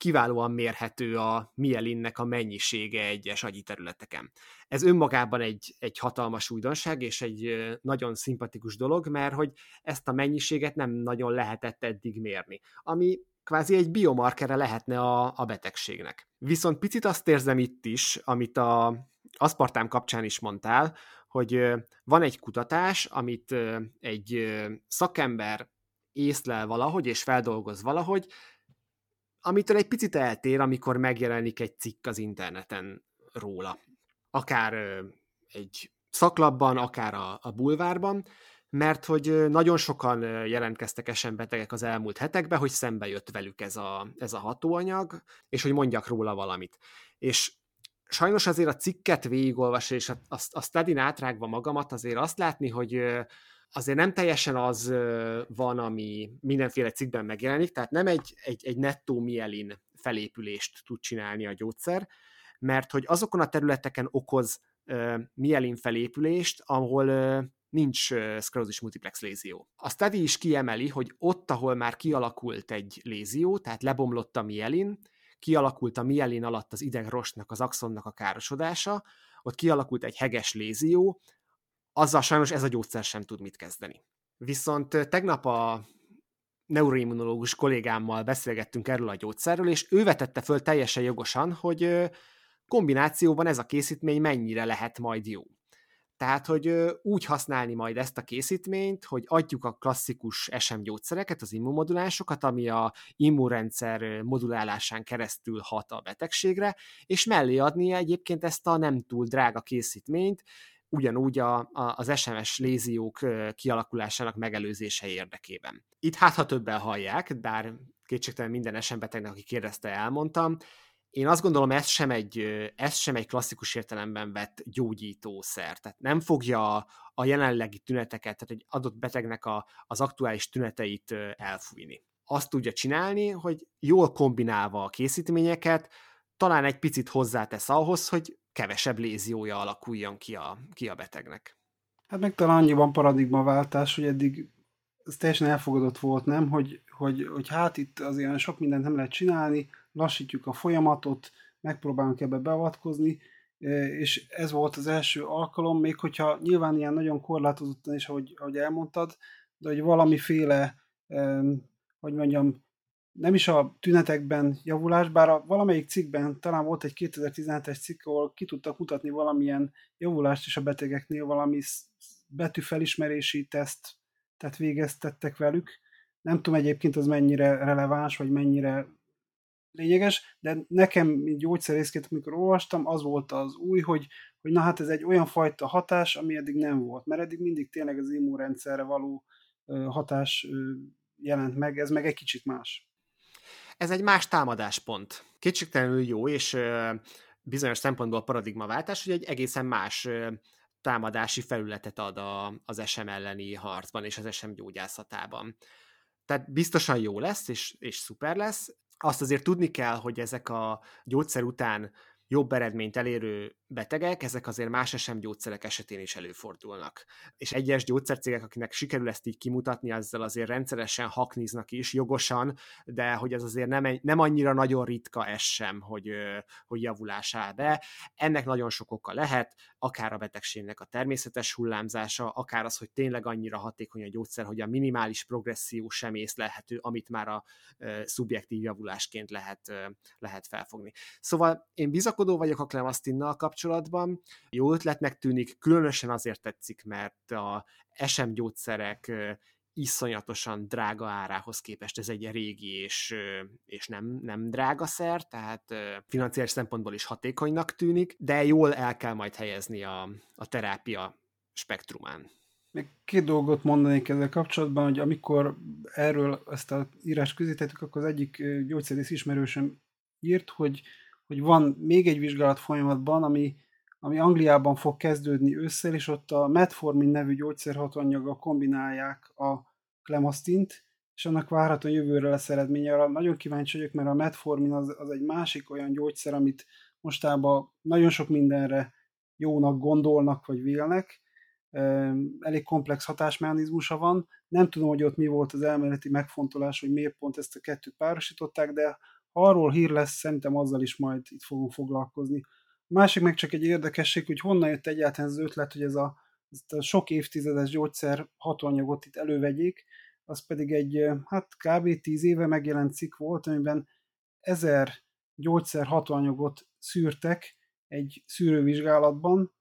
kiválóan mérhető a mielinnek a mennyisége egyes agyi területeken. Ez önmagában egy, egy hatalmas újdonság, és egy nagyon szimpatikus dolog, mert hogy ezt a mennyiséget nem nagyon lehetett eddig mérni, ami kvázi egy biomarkere lehetne a, a betegségnek. Viszont picit azt érzem itt is, amit a aszpartám kapcsán is mondtál, hogy van egy kutatás, amit egy szakember észlel valahogy, és feldolgoz valahogy, amitől egy picit eltér, amikor megjelenik egy cikk az interneten róla. Akár egy szaklapban, akár a, a bulvárban, mert hogy nagyon sokan jelentkeztek betegek az elmúlt hetekben, hogy szembe jött velük ez a, ez a hatóanyag, és hogy mondjak róla valamit. És sajnos azért a cikket végigolvasni, és a, a, a study átrágva magamat, azért azt látni, hogy azért nem teljesen az van, ami mindenféle cikkben megjelenik, tehát nem egy, egy, egy nettó mielin felépülést tud csinálni a gyógyszer, mert hogy azokon a területeken okoz mielin felépülést, ahol nincs sclerosis multiplex lézió. A study is kiemeli, hogy ott, ahol már kialakult egy lézió, tehát lebomlott a mielin, kialakult a mielin alatt az idegrostnak, az axonnak a károsodása, ott kialakult egy heges lézió, azzal sajnos ez a gyógyszer sem tud mit kezdeni. Viszont tegnap a neuroimmunológus kollégámmal beszélgettünk erről a gyógyszerről, és ő vetette föl teljesen jogosan, hogy kombinációban ez a készítmény mennyire lehet majd jó. Tehát, hogy úgy használni majd ezt a készítményt, hogy adjuk a klasszikus SM gyógyszereket, az immunmodulánsokat, ami a immunrendszer modulálásán keresztül hat a betegségre, és mellé adni egyébként ezt a nem túl drága készítményt, ugyanúgy a, a, az SMS léziók kialakulásának megelőzése érdekében. Itt hát, ha többen hallják, bár kétségtelen minden SM betegnek, aki kérdezte, elmondtam, én azt gondolom, ez sem egy, ez sem egy klasszikus értelemben vett gyógyítószer. Tehát nem fogja a, a jelenlegi tüneteket, tehát egy adott betegnek a, az aktuális tüneteit elfújni. Azt tudja csinálni, hogy jól kombinálva a készítményeket, talán egy picit hozzátesz ahhoz, hogy kevesebb léziója alakuljon ki a, ki a betegnek. Hát meg talán annyiban paradigmaváltás, hogy eddig ez teljesen elfogadott volt, nem? Hogy, hogy, hogy hát itt azért sok mindent nem lehet csinálni, lassítjuk a folyamatot, megpróbálunk ebbe beavatkozni, és ez volt az első alkalom, még hogyha nyilván ilyen nagyon korlátozottan is, ahogy, ahogy elmondtad, de hogy valamiféle, hogy mondjam, nem is a tünetekben javulás, bár a valamelyik cikkben talán volt egy 2017-es cikk, ahol ki tudtak mutatni valamilyen javulást is a betegeknél, valami betűfelismerési teszt tehát végeztettek velük, Nem tudom egyébként az mennyire releváns, vagy mennyire lényeges, de nekem, gyógyszerészként, amikor olvastam, az volt az új, hogy, hogy na hát ez egy olyan fajta hatás, ami eddig nem volt, mert eddig mindig tényleg az immunrendszerre való hatás jelent meg, ez meg egy kicsit más. Ez egy más támadáspont. Kétségtelenül jó, és bizonyos szempontból paradigmaváltás, hogy egy egészen más támadási felületet ad a, az SM elleni harcban és az SM gyógyászatában. Tehát biztosan jó lesz, és, és szuper lesz. Azt azért tudni kell, hogy ezek a gyógyszer után jobb eredményt elérő betegek, ezek azért más SM gyógyszerek esetén is előfordulnak. És egyes gyógyszercégek, akinek sikerül ezt így kimutatni, azzal azért rendszeresen hakniznak is, jogosan, de hogy ez azért nem, nem annyira nagyon ritka ez sem, hogy, hogy javulás be. Ennek nagyon sok oka lehet, akár a betegségnek a természetes hullámzása, akár az, hogy tényleg annyira hatékony a gyógyszer, hogy a minimális progresszió sem észlelhető, amit már a szubjektív javulásként lehet, lehet felfogni. Szóval én bizakodó vagyok a Clemasztinnal kapcsolatban. Jó ötletnek tűnik, különösen azért tetszik, mert a SM gyógyszerek iszonyatosan drága árához képest ez egy régi és, és nem, nem drága szer, tehát financiális szempontból is hatékonynak tűnik, de jól el kell majd helyezni a, a terápia spektrumán. Még két dolgot mondanék ezzel kapcsolatban, hogy amikor erről ezt a írás közítettük, akkor az egyik gyógyszerész ismerősöm írt, hogy hogy van még egy vizsgálat folyamatban, ami, ami Angliában fog kezdődni ősszel, és ott a metformin nevű gyógyszerhatanyaggal kombinálják a klemasztint, és annak várhatóan jövőre lesz eredménye. Arra nagyon kíváncsi vagyok, mert a metformin az, az egy másik olyan gyógyszer, amit mostában nagyon sok mindenre jónak gondolnak, vagy vélnek. Elég komplex hatásmechanizmusa van. Nem tudom, hogy ott mi volt az elméleti megfontolás, hogy miért pont ezt a kettőt párosították, de arról hír lesz, szerintem azzal is majd itt fogunk foglalkozni. A másik meg csak egy érdekesség, hogy honnan jött egyáltalán az ötlet, hogy ez a, ez a sok évtizedes gyógyszer hatóanyagot itt elővegyék, az pedig egy, hát kb. 10 éve megjelent cikk volt, amiben ezer gyógyszer hatóanyagot szűrtek egy szűrővizsgálatban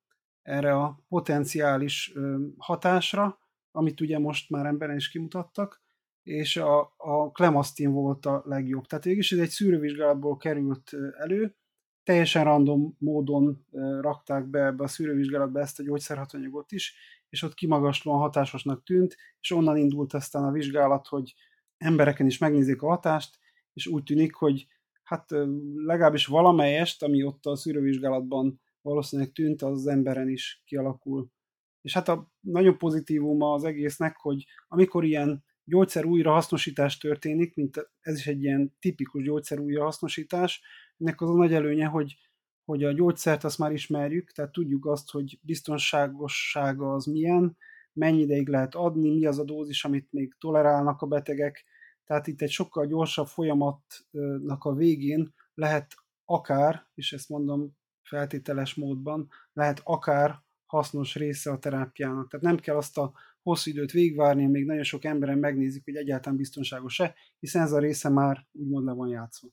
erre a potenciális hatásra, amit ugye most már emberen is kimutattak, és a, a Clemastin volt a legjobb. Tehát végülis ez egy szűrővizsgálatból került elő, teljesen random módon rakták be ebbe a szűrővizsgálatba ezt a gyógyszerhatóanyagot is, és ott kimagaslóan hatásosnak tűnt, és onnan indult aztán a vizsgálat, hogy embereken is megnézik a hatást, és úgy tűnik, hogy hát legalábbis valamelyest, ami ott a szűrővizsgálatban valószínűleg tűnt, az, az emberen is kialakul. És hát a nagyon pozitívuma az egésznek, hogy amikor ilyen gyógyszer újrahasznosítás történik, mint ez is egy ilyen tipikus gyógyszer újrahasznosítás. Ennek az a nagy előnye, hogy, hogy a gyógyszert azt már ismerjük, tehát tudjuk azt, hogy biztonságossága az milyen, mennyi ideig lehet adni, mi az a dózis, amit még tolerálnak a betegek. Tehát itt egy sokkal gyorsabb folyamatnak a végén lehet akár, és ezt mondom feltételes módban, lehet akár hasznos része a terápiának. Tehát nem kell azt a hosszú időt végvárni, még nagyon sok emberen megnézik, hogy egyáltalán biztonságos-e, hiszen ez a része már úgymond le van játszva.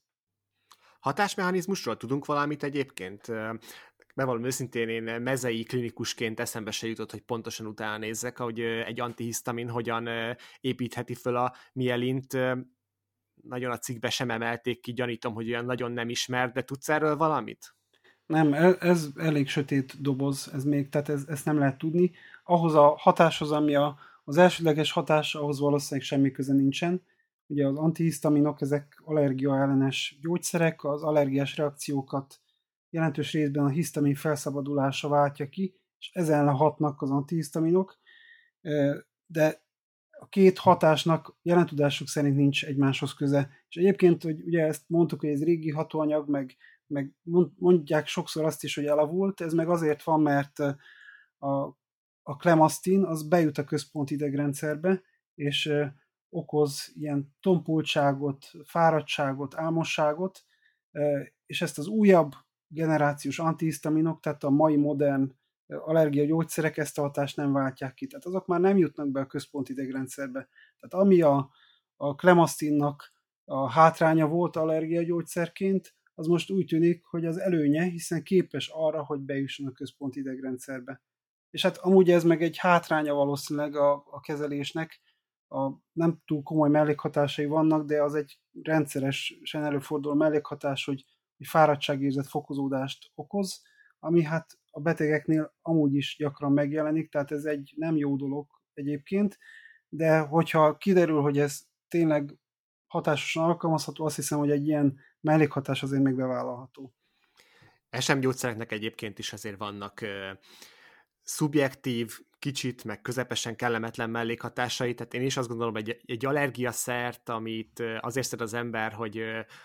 Hatásmechanizmusról tudunk valamit egyébként? Bevallom őszintén, én mezei klinikusként eszembe se jutott, hogy pontosan utána nézzek, hogy egy antihisztamin hogyan építheti föl a mielint. Nagyon a cikkbe sem emelték ki, gyanítom, hogy olyan nagyon nem ismert, de tudsz erről valamit? Nem, e, ez elég sötét doboz, ez még, tehát ez, ezt nem lehet tudni. Ahhoz a hatáshoz, ami a, az elsődleges hatás, ahhoz valószínűleg semmi köze nincsen. Ugye az antihisztaminok, ezek allergia ellenes gyógyszerek, az allergiás reakciókat jelentős részben a hisztamin felszabadulása váltja ki, és ezen hatnak az antihisztaminok, de a két hatásnak jelen tudásuk szerint nincs egymáshoz köze. És egyébként, hogy ugye ezt mondtuk, hogy ez régi hatóanyag, meg meg mondják sokszor azt is, hogy elavult, ez meg azért van, mert a, a klemasztin az bejut a központi idegrendszerbe, és okoz ilyen tompultságot, fáradtságot, álmosságot, és ezt az újabb generációs antihisztaminok, tehát a mai modern allergiagyógyszerek ezt a hatást nem váltják ki. Tehát azok már nem jutnak be a központi idegrendszerbe. Tehát ami a, a klemasztinnak a hátránya volt allergiagyógyszerként, az most úgy tűnik, hogy az előnye, hiszen képes arra, hogy bejusson a központi idegrendszerbe. És hát amúgy ez meg egy hátránya valószínűleg a, a kezelésnek, a nem túl komoly mellékhatásai vannak, de az egy rendszeresen előforduló mellékhatás, hogy, hogy fáradtságérzet fokozódást okoz, ami hát a betegeknél amúgy is gyakran megjelenik, tehát ez egy nem jó dolog egyébként, de hogyha kiderül, hogy ez tényleg hatásosan alkalmazható, azt hiszem, hogy egy ilyen mellékhatás azért még bevállalható. SM gyógyszereknek egyébként is azért vannak szubjektív, kicsit, meg közepesen kellemetlen mellékhatásai, tehát én is azt gondolom, egy, egy allergiaszert, amit azért szed az ember, hogy,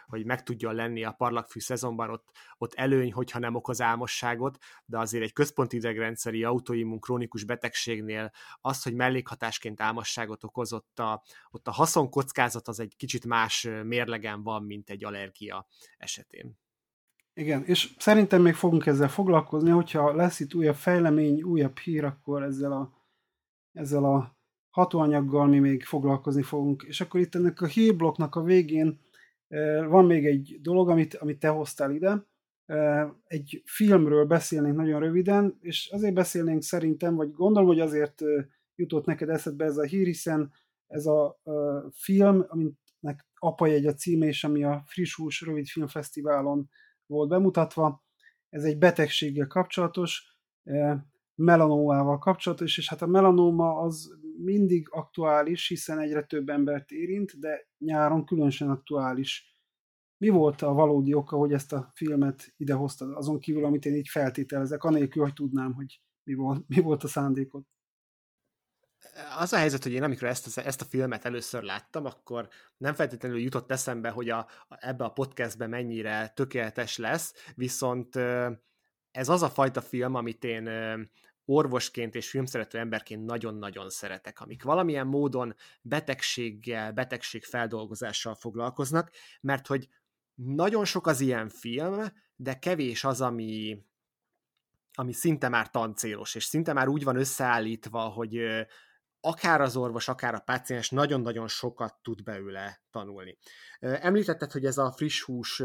hogy meg tudjon lenni a parlagfű szezonban, ott, ott előny, hogyha nem okoz álmosságot, de azért egy központi idegrendszeri autoimmun krónikus betegségnél az, hogy mellékhatásként álmosságot okozott, a, ott a haszonkockázat az egy kicsit más mérlegen van, mint egy allergia esetén. Igen, és szerintem még fogunk ezzel foglalkozni, hogyha lesz itt újabb fejlemény, újabb hír, akkor ezzel a, ezzel a hatóanyaggal mi még foglalkozni fogunk. És akkor itt ennek a hírblokknak a végén van még egy dolog, amit, amit te hoztál ide. Egy filmről beszélnénk nagyon röviden, és azért beszélnénk szerintem, vagy gondolom, hogy azért jutott neked eszedbe ez a hír, hiszen ez a film, aminek Apajegy a címe, és ami a Friss Hús Rövid Filmfesztiválon volt bemutatva. Ez egy betegséggel kapcsolatos, e, melanómával kapcsolatos, és hát a melanóma az mindig aktuális, hiszen egyre több embert érint, de nyáron különösen aktuális. Mi volt a valódi oka, hogy ezt a filmet idehoztad, azon kívül, amit én így feltételezek, anélkül, hogy tudnám, hogy mi volt, mi volt a szándékod? Az a helyzet, hogy én amikor ezt, ezt a filmet először láttam, akkor nem feltétlenül jutott eszembe, hogy a, ebbe a podcastbe mennyire tökéletes lesz, viszont ez az a fajta film, amit én orvosként és filmszerető emberként nagyon-nagyon szeretek, amik valamilyen módon betegséggel, betegségfeldolgozással foglalkoznak, mert hogy nagyon sok az ilyen film, de kevés az, ami, ami szinte már tancélos, és szinte már úgy van összeállítva, hogy akár az orvos, akár a páciens nagyon-nagyon sokat tud belőle tanulni. Említetted, hogy ez a friss hús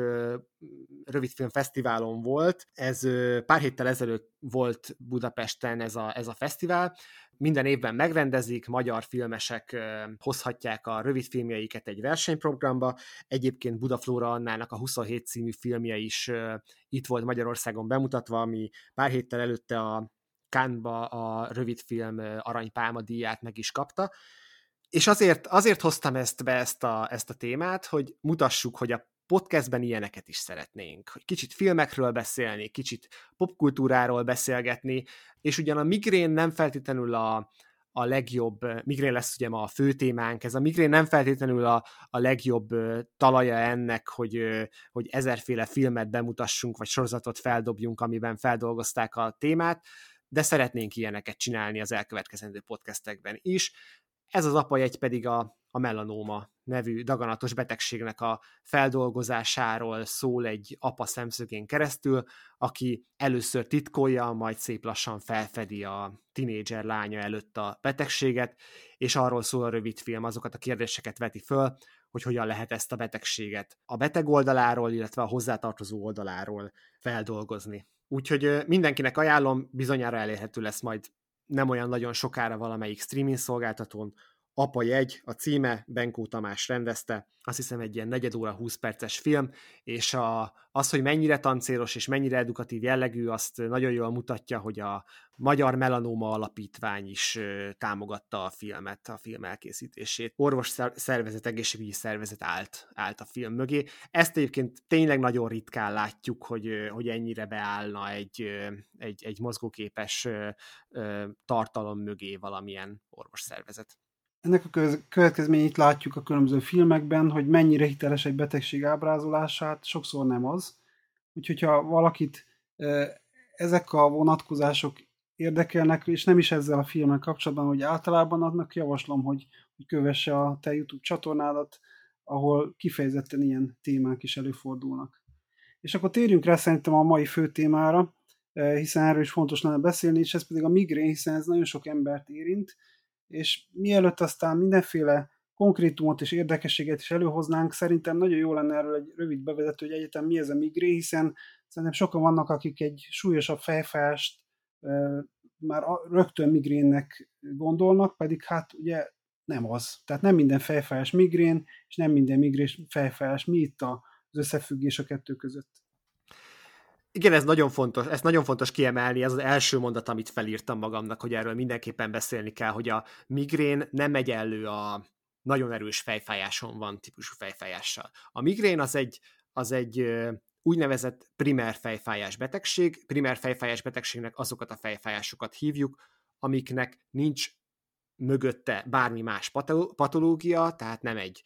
rövidfilm fesztiválon volt, ez pár héttel ezelőtt volt Budapesten ez a, ez a fesztivál, minden évben megrendezik, magyar filmesek hozhatják a rövidfilmjeiket egy versenyprogramba, egyébként Budaflóra Annának a 27 című filmje is itt volt Magyarországon bemutatva, ami pár héttel előtte a Cannes-ba a rövidfilm aranypálma díját meg is kapta, és azért, azért hoztam ezt be ezt a, ezt a témát, hogy mutassuk, hogy a podcastben ilyeneket is szeretnénk, hogy kicsit filmekről beszélni, kicsit popkultúráról beszélgetni, és ugyan a migrén nem feltétlenül a, a legjobb, migrén lesz ugye ma a fő témánk, ez a migrén nem feltétlenül a, a legjobb talaja ennek, hogy, hogy ezerféle filmet bemutassunk, vagy sorozatot feldobjunk, amiben feldolgozták a témát, de szeretnénk ilyeneket csinálni az elkövetkezendő podcastekben is. Ez az apajegy pedig a, a melanóma nevű daganatos betegségnek a feldolgozásáról szól egy apa szemszögén keresztül, aki először titkolja, majd szép lassan felfedi a tinédzser lánya előtt a betegséget, és arról szól a rövid film, azokat a kérdéseket veti föl, hogy hogyan lehet ezt a betegséget a beteg oldaláról, illetve a hozzátartozó oldaláról feldolgozni. Úgyhogy mindenkinek ajánlom, bizonyára elérhető lesz majd nem olyan nagyon sokára valamelyik streaming szolgáltatón, Apa jegy, a címe, Benkó Tamás rendezte, azt hiszem egy ilyen negyed óra 20 perces film, és a, az, hogy mennyire tancélos és mennyire edukatív jellegű, azt nagyon jól mutatja, hogy a Magyar Melanóma Alapítvány is támogatta a filmet, a film elkészítését. Orvos szervezet, egészségügyi szervezet állt, állt a film mögé. Ezt egyébként tényleg nagyon ritkán látjuk, hogy, hogy ennyire beállna egy, egy, egy mozgóképes tartalom mögé valamilyen orvos szervezet ennek a következményét látjuk a különböző filmekben, hogy mennyire hiteles egy betegség ábrázolását, sokszor nem az. Úgyhogy ha valakit ezek a vonatkozások érdekelnek, és nem is ezzel a filmmel kapcsolatban, hogy általában annak javaslom, hogy, hogy kövesse a te YouTube csatornádat, ahol kifejezetten ilyen témák is előfordulnak. És akkor térjünk rá szerintem a mai fő témára, hiszen erről is fontos lenne beszélni, és ez pedig a migrén, hiszen ez nagyon sok embert érint, és mielőtt aztán mindenféle konkrétumot és érdekességet is előhoznánk, szerintem nagyon jó lenne erről egy rövid bevezető, hogy egyetem mi ez a migrén, hiszen szerintem sokan vannak, akik egy súlyosabb fejfást már rögtön migrénnek gondolnak, pedig hát ugye nem az. Tehát nem minden fejfájás migrén, és nem minden migrén fejfájás. Mi itt az összefüggés a kettő között? Igen, ez nagyon fontos, ez nagyon fontos kiemelni, ez az első mondat, amit felírtam magamnak, hogy erről mindenképpen beszélni kell, hogy a migrén nem megy a nagyon erős fejfájáson van típusú fejfájással. A migrén az egy, az egy úgynevezett primer fejfájás betegség. Primer fejfájás betegségnek azokat a fejfájásokat hívjuk, amiknek nincs mögötte bármi más patológia, tehát nem egy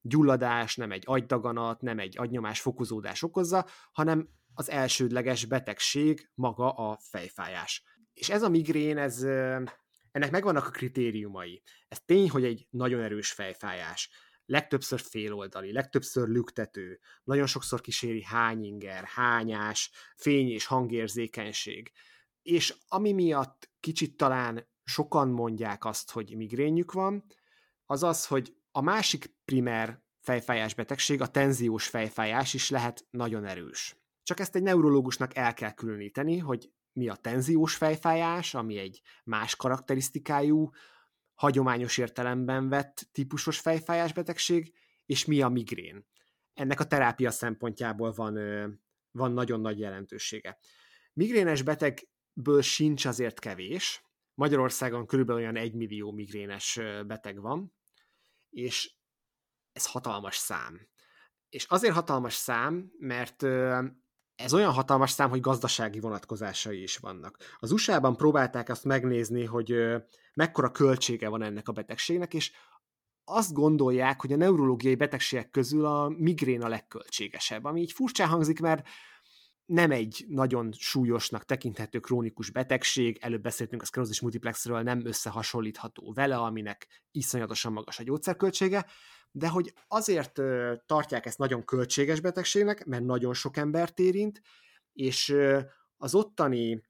gyulladás, nem egy agydaganat, nem egy agynyomás fokozódás okozza, hanem az elsődleges betegség maga a fejfájás. És ez a migrén, ez, ennek megvannak a kritériumai. Ez tény, hogy egy nagyon erős fejfájás. Legtöbbször féloldali, legtöbbször lüktető, nagyon sokszor kíséri hányinger, hányás, fény és hangérzékenység. És ami miatt kicsit talán sokan mondják azt, hogy migrényük van, az az, hogy a másik primer fejfájás betegség, a tenziós fejfájás is lehet nagyon erős. Csak ezt egy neurológusnak el kell különíteni, hogy mi a tenziós fejfájás, ami egy más karakterisztikájú, hagyományos értelemben vett típusos fejfájás betegség, és mi a migrén. Ennek a terápia szempontjából van, van nagyon nagy jelentősége. Migrénes betegből sincs azért kevés. Magyarországon körülbelül olyan 1 millió migrénes beteg van, és ez hatalmas szám. És azért hatalmas szám, mert ez olyan hatalmas szám, hogy gazdasági vonatkozásai is vannak. Az USA-ban próbálták azt megnézni, hogy mekkora költsége van ennek a betegségnek, és azt gondolják, hogy a neurológiai betegségek közül a migrén a legköltségesebb, ami így furcsán hangzik, mert nem egy nagyon súlyosnak tekinthető krónikus betegség, előbb beszéltünk a szklerózis multiplexről, nem összehasonlítható vele, aminek iszonyatosan magas a gyógyszerköltsége, de hogy azért tartják ezt nagyon költséges betegségnek, mert nagyon sok embert érint, és az ottani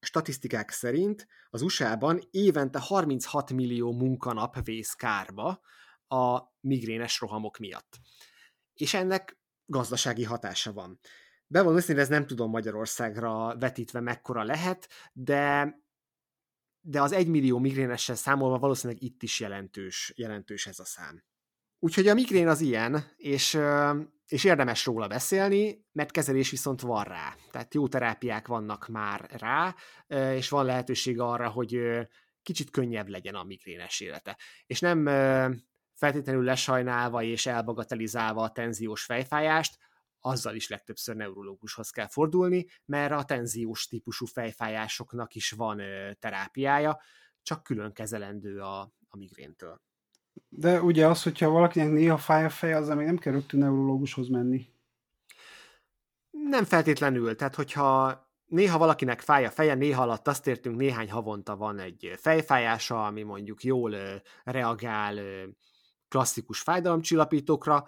statisztikák szerint az USA-ban évente 36 millió munkanap vész kárba a migrénes rohamok miatt. És ennek gazdasági hatása van. Bevallom őszintén, ez nem tudom Magyarországra vetítve mekkora lehet, de de az egymillió migrénessel számolva valószínűleg itt is jelentős, jelentős ez a szám. Úgyhogy a migrén az ilyen, és, és érdemes róla beszélni, mert kezelés viszont van rá. Tehát jó terápiák vannak már rá, és van lehetőség arra, hogy kicsit könnyebb legyen a migrénes élete. És nem feltétlenül lesajnálva és elbagatelizálva a tenziós fejfájást, azzal is legtöbbször neurológushoz kell fordulni, mert a tenziós típusú fejfájásoknak is van terápiája, csak külön kezelendő a, a migréntől. De ugye az, hogyha valakinek néha fáj a feje, azzal még nem kell rögtön neurológushoz menni. Nem feltétlenül. Tehát, hogyha néha valakinek fáj a feje, néha alatt azt értünk, néhány havonta van egy fejfájása, ami mondjuk jól reagál klasszikus fájdalomcsillapítókra,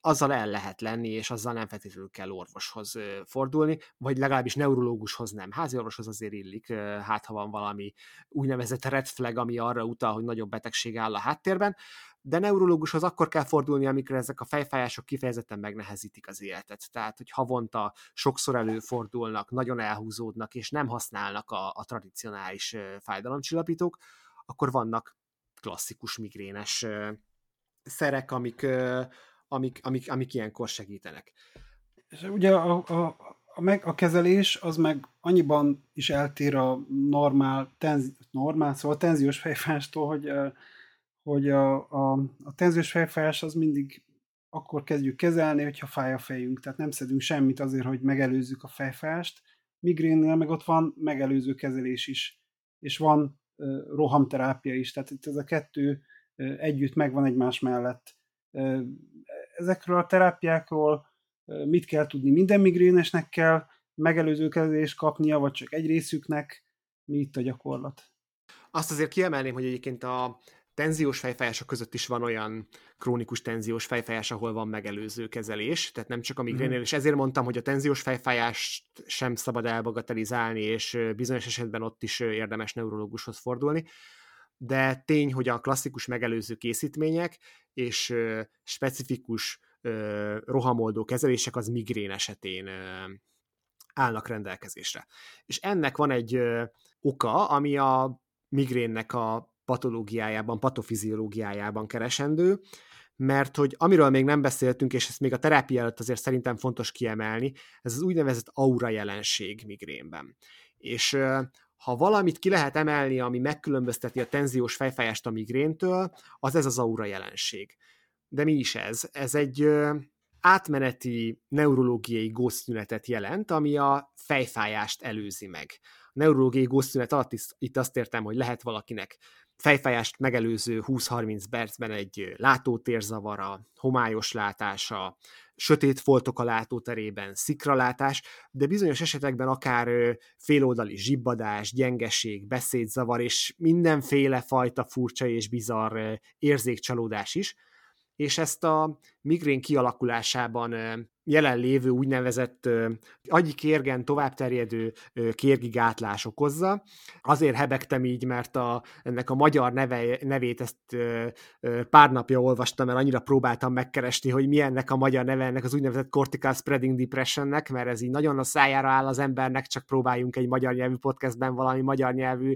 azzal el lehet lenni, és azzal nem feltétlenül kell orvoshoz fordulni, vagy legalábbis neurológushoz nem. Házi orvoshoz azért illik, hát ha van valami úgynevezett red flag, ami arra utal, hogy nagyobb betegség áll a háttérben, de neurológushoz akkor kell fordulni, amikor ezek a fejfájások kifejezetten megnehezítik az életet. Tehát, hogy havonta sokszor előfordulnak, nagyon elhúzódnak, és nem használnak a, a tradicionális fájdalomcsillapítók, akkor vannak klasszikus migrénes szerek, amik, amik, amik, amik ilyenkor segítenek. És ugye a, a, a, meg, a kezelés az meg annyiban is eltér a normál, tenzi, normál szóval a tenziós fejfájástól, hogy, hogy a, a, a tenziós fejfájás az mindig akkor kezdjük kezelni, hogyha fáj a fejünk. Tehát nem szedünk semmit azért, hogy megelőzzük a fejfájást. Migrénnél meg ott van megelőző kezelés is, és van uh, rohamterápia is. Tehát itt ez a kettő uh, együtt megvan egymás mellett ezekről a terápiákról mit kell tudni? Minden migrénesnek kell megelőző kezelést kapnia, vagy csak egy részüknek? Mi itt a gyakorlat? Azt azért kiemelném, hogy egyébként a tenziós fejfájások között is van olyan krónikus tenziós fejfájás, ahol van megelőző kezelés, tehát nem csak a migrénél, mm. és ezért mondtam, hogy a tenziós fejfájást sem szabad elbagatelizálni, és bizonyos esetben ott is érdemes neurológushoz fordulni de tény, hogy a klasszikus megelőző készítmények és specifikus rohamoldó kezelések az migrén esetén állnak rendelkezésre. És ennek van egy oka, ami a migrénnek a patológiájában, patofiziológiájában keresendő, mert hogy amiről még nem beszéltünk, és ezt még a terápia előtt azért szerintem fontos kiemelni, ez az úgynevezett aura jelenség migrénben. És ha valamit ki lehet emelni, ami megkülönbözteti a tenziós fejfájást a migréntől, az ez az aura jelenség. De mi is ez? Ez egy átmeneti neurológiai gózszünetet jelent, ami a fejfájást előzi meg. A neurológiai gózszünet alatt is, itt azt értem, hogy lehet valakinek fejfájást megelőző 20-30 percben egy látótérzavara, homályos látása, sötét foltok a látóterében, szikralátás, de bizonyos esetekben akár féloldali zsibbadás, gyengeség, beszédzavar és mindenféle fajta furcsa és bizarr érzékcsalódás is, és ezt a migrén kialakulásában jelenlévő úgynevezett agyi kérgen tovább terjedő kérgi gátlás okozza. Azért hebegtem így, mert a, ennek a magyar neve, nevét ezt pár napja olvastam, mert annyira próbáltam megkeresni, hogy mi ennek a magyar neve, ennek az úgynevezett cortical spreading depressionnek, mert ez így nagyon a szájára áll az embernek, csak próbáljunk egy magyar nyelvű podcastben valami magyar nyelvű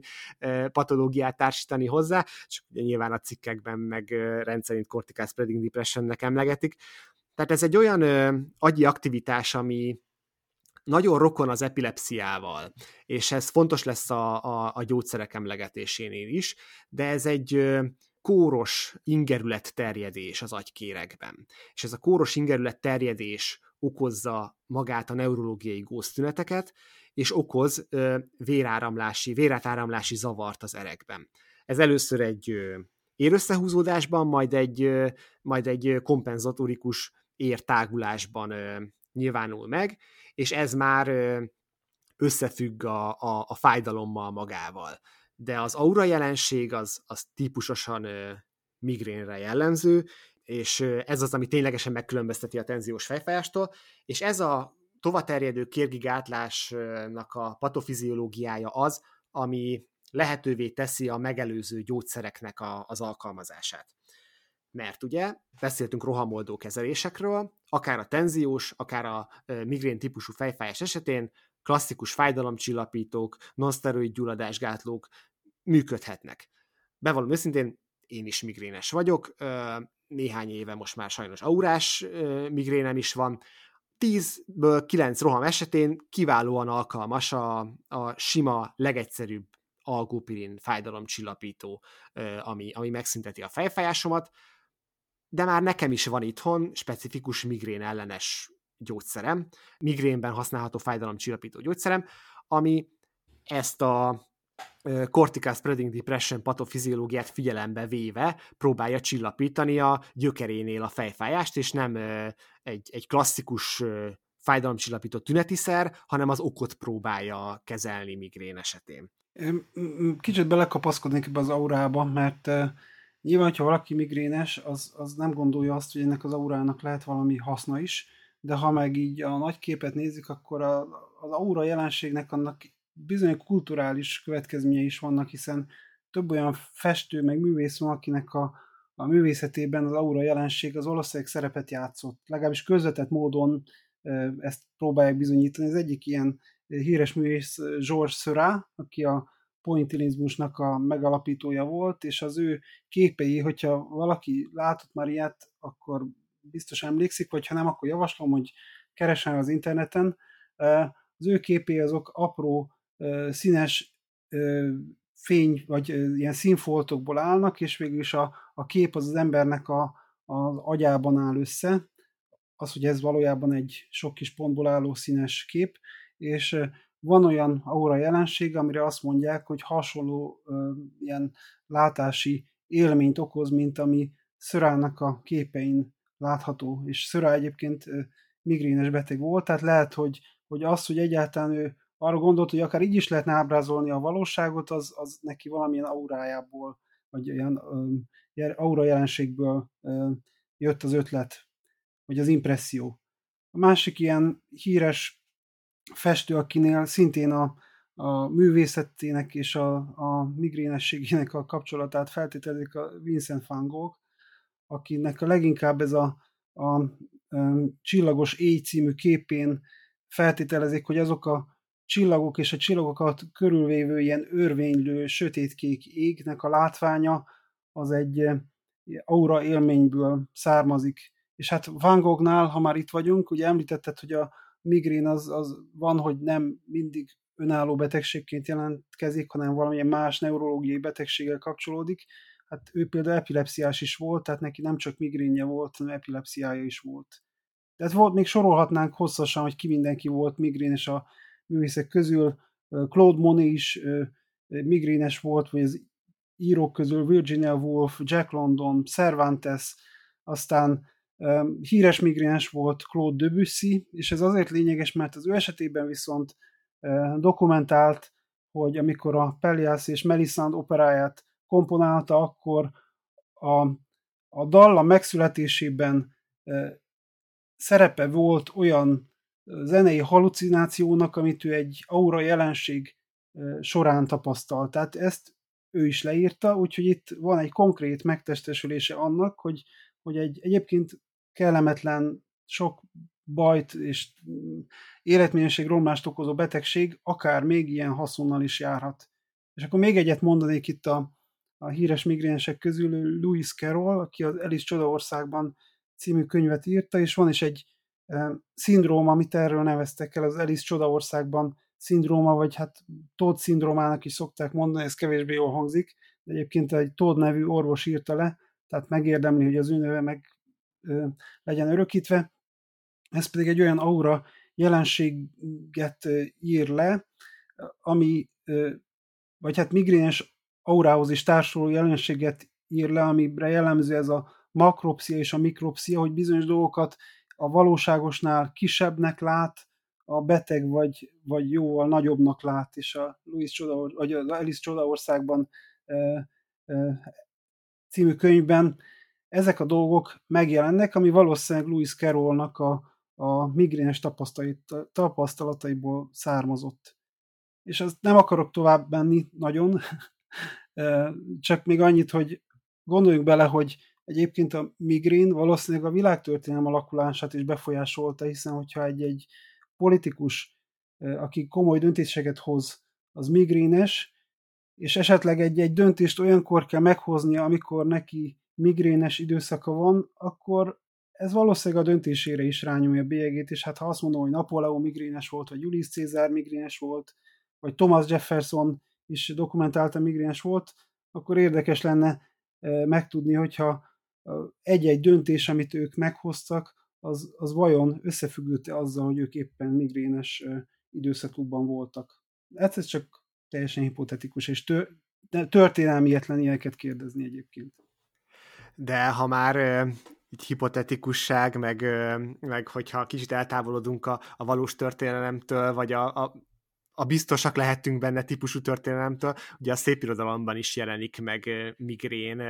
patológiát társítani hozzá, csak nyilván a cikkekben meg rendszerint cortical spreading depressionnek emlegetik. Tehát ez egy olyan ö, agyi aktivitás, ami nagyon rokon az epilepsziával, és ez fontos lesz a, a, a gyógyszerek emlegetésénél is, de ez egy ö, kóros ingerület terjedés az agykéregben. És ez a kóros ingerület terjedés okozza magát a neurológiai góztüneteket, és okoz ö, véráramlási, vérátáramlási zavart az erekben. Ez először egy ö, érösszehúzódásban, majd egy, majd egy kompenzatorikus értágulásban nyilvánul meg, és ez már összefügg a, a, a fájdalommal magával. De az aura jelenség az, az típusosan migrénre jellemző, és ez az, ami ténylegesen megkülönbözteti a tenziós fejfájástól, és ez a tovaterjedő kérgigátlásnak a patofiziológiája az, ami lehetővé teszi a megelőző gyógyszereknek a, az alkalmazását. Mert ugye beszéltünk rohamoldó kezelésekről, akár a tenziós, akár a migrén típusú fejfájás esetén klasszikus fájdalomcsillapítók, nonszteroid gyulladásgátlók működhetnek. Bevallom őszintén, én is migrénes vagyok, néhány éve most már sajnos aurás migrénem is van, 10-ből 9 roham esetén kiválóan alkalmas a, a sima, legegyszerűbb algopirin fájdalomcsillapító, ami, ami megszünteti a fejfájásomat, de már nekem is van itthon specifikus migrén ellenes gyógyszerem, migrénben használható fájdalomcsillapító gyógyszerem, ami ezt a cortical spreading depression patofiziológiát figyelembe véve próbálja csillapítani a gyökerénél a fejfájást, és nem egy, egy klasszikus fájdalomcsillapító tünetiszer, hanem az okot próbálja kezelni migrén esetén. Kicsit belekapaszkodnék ebbe az aurába, mert nyilván, hogyha valaki migrénes, az, az nem gondolja azt, hogy ennek az aurának lehet valami haszna is, de ha meg így a nagy képet nézzük, akkor a, az aura jelenségnek annak bizony kulturális következményei is vannak, hiszen több olyan festő, meg művész van, akinek a, a művészetében az aura jelenség az valószínűleg szerepet játszott. Legalábbis közvetett módon ezt próbálják bizonyítani. Az egyik ilyen híres művész George Seurat, aki a pointilizmusnak a megalapítója volt, és az ő képei, hogyha valaki látott már ilyet, akkor biztos emlékszik, vagy ha nem, akkor javaslom, hogy keressen az interneten. Az ő képei azok apró színes fény, vagy ilyen színfoltokból állnak, és végül is a, a kép az az embernek a, az agyában áll össze. Az, hogy ez valójában egy sok kis pontból álló színes kép, és van olyan aura jelenség, amire azt mondják, hogy hasonló ilyen látási élményt okoz, mint ami Szörának a képein látható. És Szörá egyébként migrénes beteg volt, tehát lehet, hogy, hogy az, hogy egyáltalán ő arra gondolt, hogy akár így is lehetne ábrázolni a valóságot, az, az neki valamilyen aurájából, vagy olyan aura jelenségből jött az ötlet, vagy az impresszió. A másik ilyen híres festő, akinél szintén a, a művészetének és a, a migrénességének a kapcsolatát feltételezik a Vincent van Gogh, akinek a leginkább ez a, a, a Csillagos Éj című képén feltételezik, hogy azok a csillagok és a csillagokat körülvévő ilyen örvénylő, sötétkék égnek a látványa az egy aura élményből származik. És hát Van Gognál, ha már itt vagyunk, ugye említetted, hogy a migrén az, az van, hogy nem mindig önálló betegségként jelentkezik, hanem valamilyen más neurológiai betegséggel kapcsolódik. Hát ő például epilepsziás is volt, tehát neki nem csak migrénje volt, hanem epilepsziája is volt. Tehát volt, még sorolhatnánk hosszasan, hogy ki mindenki volt migrénes a művészek közül. Claude Monet is migrénes volt, vagy az írók közül Virginia Woolf, Jack London, Cervantes, aztán híres migrénes volt Claude Debussy, és ez azért lényeges, mert az ő esetében viszont dokumentált, hogy amikor a Pellias és Melisande operáját komponálta, akkor a, a dal a megszületésében szerepe volt olyan zenei halucinációnak, amit ő egy aura jelenség során tapasztalt. Tehát ezt ő is leírta, úgyhogy itt van egy konkrét megtestesülése annak, hogy, hogy egy egyébként kellemetlen, sok bajt és életminőség romlást okozó betegség akár még ilyen haszonnal is járhat. És akkor még egyet mondanék itt a, a híres migrénesek közül, Louis Carroll, aki az Alice Csodaországban című könyvet írta, és van is egy e, szindróma, amit erről neveztek el, az Alice Csodaországban szindróma, vagy hát Todd szindrómának is szokták mondani, ez kevésbé jól hangzik, de egyébként egy Todd nevű orvos írta le, tehát megérdemli, hogy az ő neve meg legyen örökítve. Ez pedig egy olyan aura jelenséget ír le, ami, vagy hát migrénes aurához is társuló jelenséget ír le, amire jellemző ez a makropszia és a mikropszia, hogy bizonyos dolgokat a valóságosnál kisebbnek lát, a beteg vagy, vagy jóval nagyobbnak lát, és a Louis Csoda, vagy az Alice Csodaországban e, e, című könyvben ezek a dolgok megjelennek, ami valószínűleg Louis Carrollnak a, a migrénes tapasztalataiból származott. És azt nem akarok tovább menni nagyon, <laughs> csak még annyit, hogy gondoljuk bele, hogy egyébként a migrén valószínűleg a világtörténelem alakulását is befolyásolta, hiszen hogyha egy-egy politikus, aki komoly döntéseket hoz, az migrénes, és esetleg egy-egy döntést olyankor kell meghoznia, amikor neki migrénes időszaka van, akkor ez valószínűleg a döntésére is rányomja a bélyegét, és hát ha azt mondom, hogy Napóleon migrénes volt, vagy Julius Caesar migrénes volt, vagy Thomas Jefferson is dokumentálta migrénes volt, akkor érdekes lenne megtudni, hogyha egy-egy döntés, amit ők meghoztak, az, az vajon összefüggőte azzal, hogy ők éppen migrénes időszakukban voltak. Hát ez csak teljesen hipotetikus, és tör, történelmi ilyeneket kérdezni egyébként. De ha már így hipotetikusság, meg, meg hogyha kicsit eltávolodunk a, a valós történelemtől, vagy a, a, a biztosak lehetünk benne típusú történelemtől, ugye a szép irodalomban is jelenik meg migrén,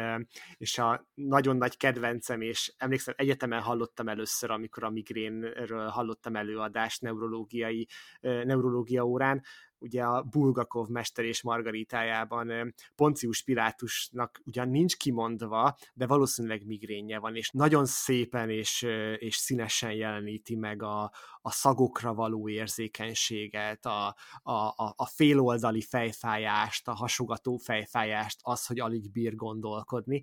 és a nagyon nagy kedvencem, és emlékszem, egyetemen hallottam először, amikor a migrénről hallottam előadást neurológiai, neurológia órán, ugye a Bulgakov Mester és Margaritájában Poncius Pilátusnak ugyan nincs kimondva, de valószínűleg migrénje van, és nagyon szépen és, és színesen jeleníti meg a, a szagokra való érzékenységet, a, a, a féloldali fejfájást, a hasogató fejfájást, az, hogy alig bír gondolkodni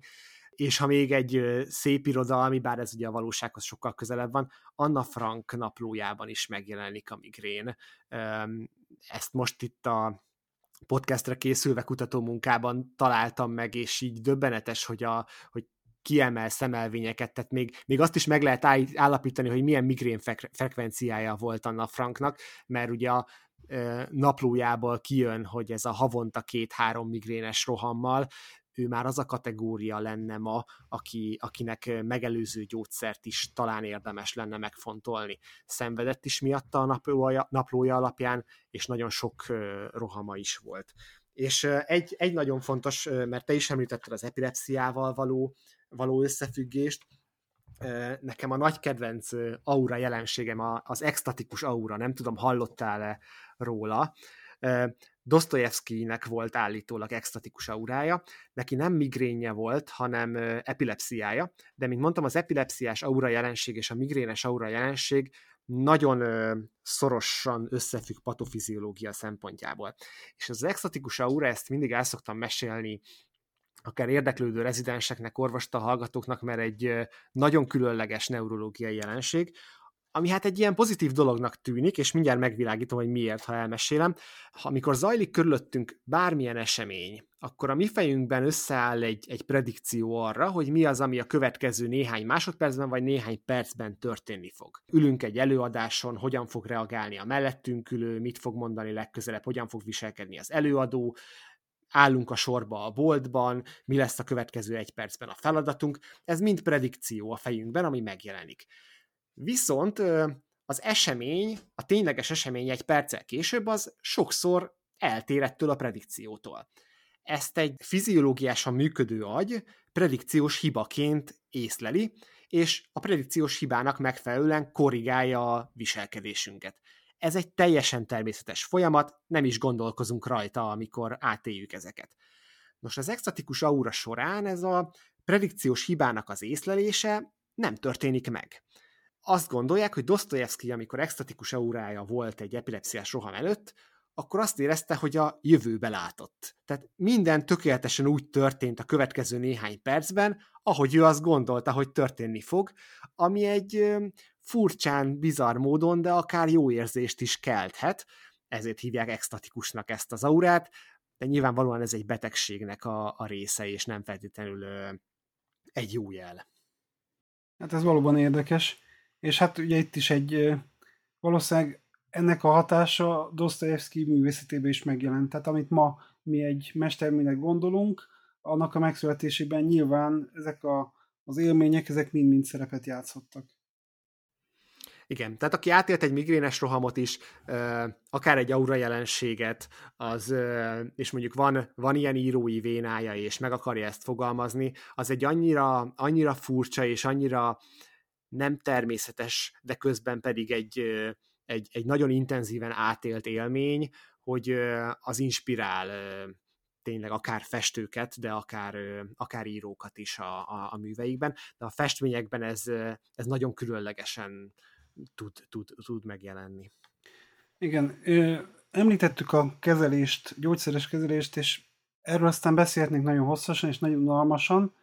és ha még egy szép irodalmi, bár ez ugye a valósághoz sokkal közelebb van, Anna Frank naplójában is megjelenik a migrén. Ezt most itt a podcastre készülve kutatómunkában találtam meg, és így döbbenetes, hogy, a, hogy kiemel szemelvényeket, tehát még, még azt is meg lehet állapítani, hogy milyen migrén frekvenciája volt Anna Franknak, mert ugye a naplójából kijön, hogy ez a havonta két-három migrénes rohammal, ő már az a kategória lenne ma, aki, akinek megelőző gyógyszert is talán érdemes lenne megfontolni. Szenvedett is miatta a naplója, naplója alapján, és nagyon sok rohama is volt. És egy, egy nagyon fontos, mert te is említetted az epilepsziával való, való összefüggést, nekem a nagy kedvenc aura jelenségem az extatikus aura, nem tudom, hallottál-e róla. Dostoyevskynek volt állítólag extatikus aurája, neki nem migrénje volt, hanem epilepsziája, de mint mondtam, az epilepsziás aura jelenség és a migrénes aura jelenség nagyon szorosan összefügg patofiziológia szempontjából. És az extatikus aura, ezt mindig el szoktam mesélni akár érdeklődő rezidenseknek, orvosta hallgatóknak, mert egy nagyon különleges neurológiai jelenség, ami hát egy ilyen pozitív dolognak tűnik, és mindjárt megvilágítom, hogy miért, ha elmesélem. Amikor zajlik körülöttünk bármilyen esemény, akkor a mi fejünkben összeáll egy, egy predikció arra, hogy mi az, ami a következő néhány másodpercben vagy néhány percben történni fog. Ülünk egy előadáson, hogyan fog reagálni a mellettünk ülő, mit fog mondani legközelebb, hogyan fog viselkedni az előadó, állunk a sorba a boltban, mi lesz a következő egy percben a feladatunk. Ez mind predikció a fejünkben, ami megjelenik. Viszont az esemény, a tényleges esemény egy perccel később, az sokszor eltér ettől a predikciótól. Ezt egy fiziológiásan működő agy predikciós hibaként észleli, és a predikciós hibának megfelelően korrigálja a viselkedésünket. Ez egy teljesen természetes folyamat, nem is gondolkozunk rajta, amikor átéljük ezeket. Nos, az extatikus aura során ez a predikciós hibának az észlelése nem történik meg azt gondolják, hogy Dostoyevsky, amikor extatikus aurája volt egy epilepsziás roham előtt, akkor azt érezte, hogy a jövőbe látott. Tehát minden tökéletesen úgy történt a következő néhány percben, ahogy ő azt gondolta, hogy történni fog, ami egy furcsán, bizarr módon, de akár jó érzést is kelthet, ezért hívják extatikusnak ezt az aurát, de nyilvánvalóan ez egy betegségnek a, a része, és nem feltétlenül egy jó jel. Hát ez valóban érdekes. És hát ugye itt is egy valószínűleg ennek a hatása Dostoyevsky művészetében is megjelent. Tehát amit ma mi egy mesterműnek gondolunk, annak a megszületésében nyilván ezek a, az élmények, ezek mind-mind szerepet játszottak. Igen, tehát aki átélt egy migrénes rohamot is, akár egy aura jelenséget, az, és mondjuk van, van ilyen írói vénája, és meg akarja ezt fogalmazni, az egy annyira, annyira furcsa és annyira nem természetes, de közben pedig egy, egy, egy nagyon intenzíven átélt élmény, hogy az inspirál tényleg akár festőket, de akár, akár írókat is a, a, a műveikben, de a festményekben ez, ez nagyon különlegesen tud, tud, tud megjelenni. Igen, említettük a kezelést, gyógyszeres kezelést, és erről aztán beszélhetnénk nagyon hosszasan és nagyon unalmasan.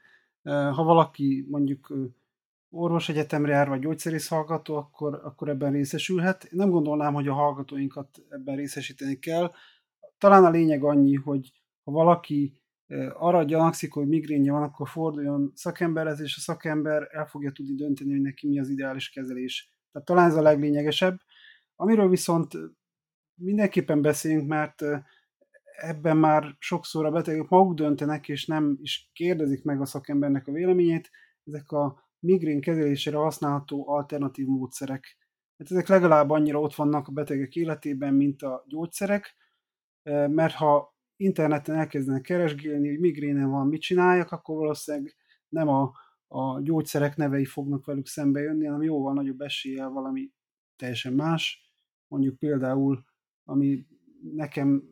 Ha valaki mondjuk orvosegyetemre jár, vagy gyógyszerész hallgató, akkor, akkor ebben részesülhet. Nem gondolnám, hogy a hallgatóinkat ebben részesíteni kell. Talán a lényeg annyi, hogy ha valaki arra gyanakszik, hogy migrénje van, akkor forduljon szakemberhez, és a szakember el fogja tudni dönteni, hogy neki mi az ideális kezelés. Tehát talán ez a leglényegesebb. Amiről viszont mindenképpen beszéljünk, mert ebben már sokszor a betegek maguk döntenek, és nem is kérdezik meg a szakembernek a véleményét. Ezek a migrén kezelésére használható alternatív módszerek. Hát ezek legalább annyira ott vannak a betegek életében, mint a gyógyszerek, mert ha interneten elkezdenek keresgélni, hogy migrénen van, mit csináljak, akkor valószínűleg nem a, a gyógyszerek nevei fognak velük szembe jönni, hanem jóval nagyobb eséllyel valami teljesen más. Mondjuk például, ami nekem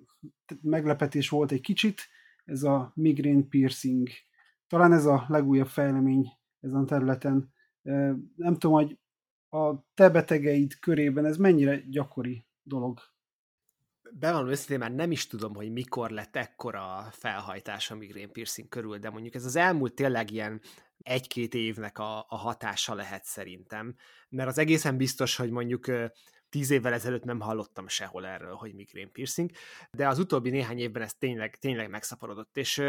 meglepetés volt egy kicsit, ez a migrén piercing. Talán ez a legújabb fejlemény ezen a területen. Nem tudom, hogy a te betegeid körében ez mennyire gyakori dolog? Bevallom őszintén, már nem is tudom, hogy mikor lett ekkora felhajtás a migrén piercing körül, de mondjuk ez az elmúlt tényleg ilyen egy-két évnek a, a hatása lehet szerintem, mert az egészen biztos, hogy mondjuk tíz évvel ezelőtt nem hallottam sehol erről, hogy migrén piercing, de az utóbbi néhány évben ez tényleg, tényleg megszaporodott, és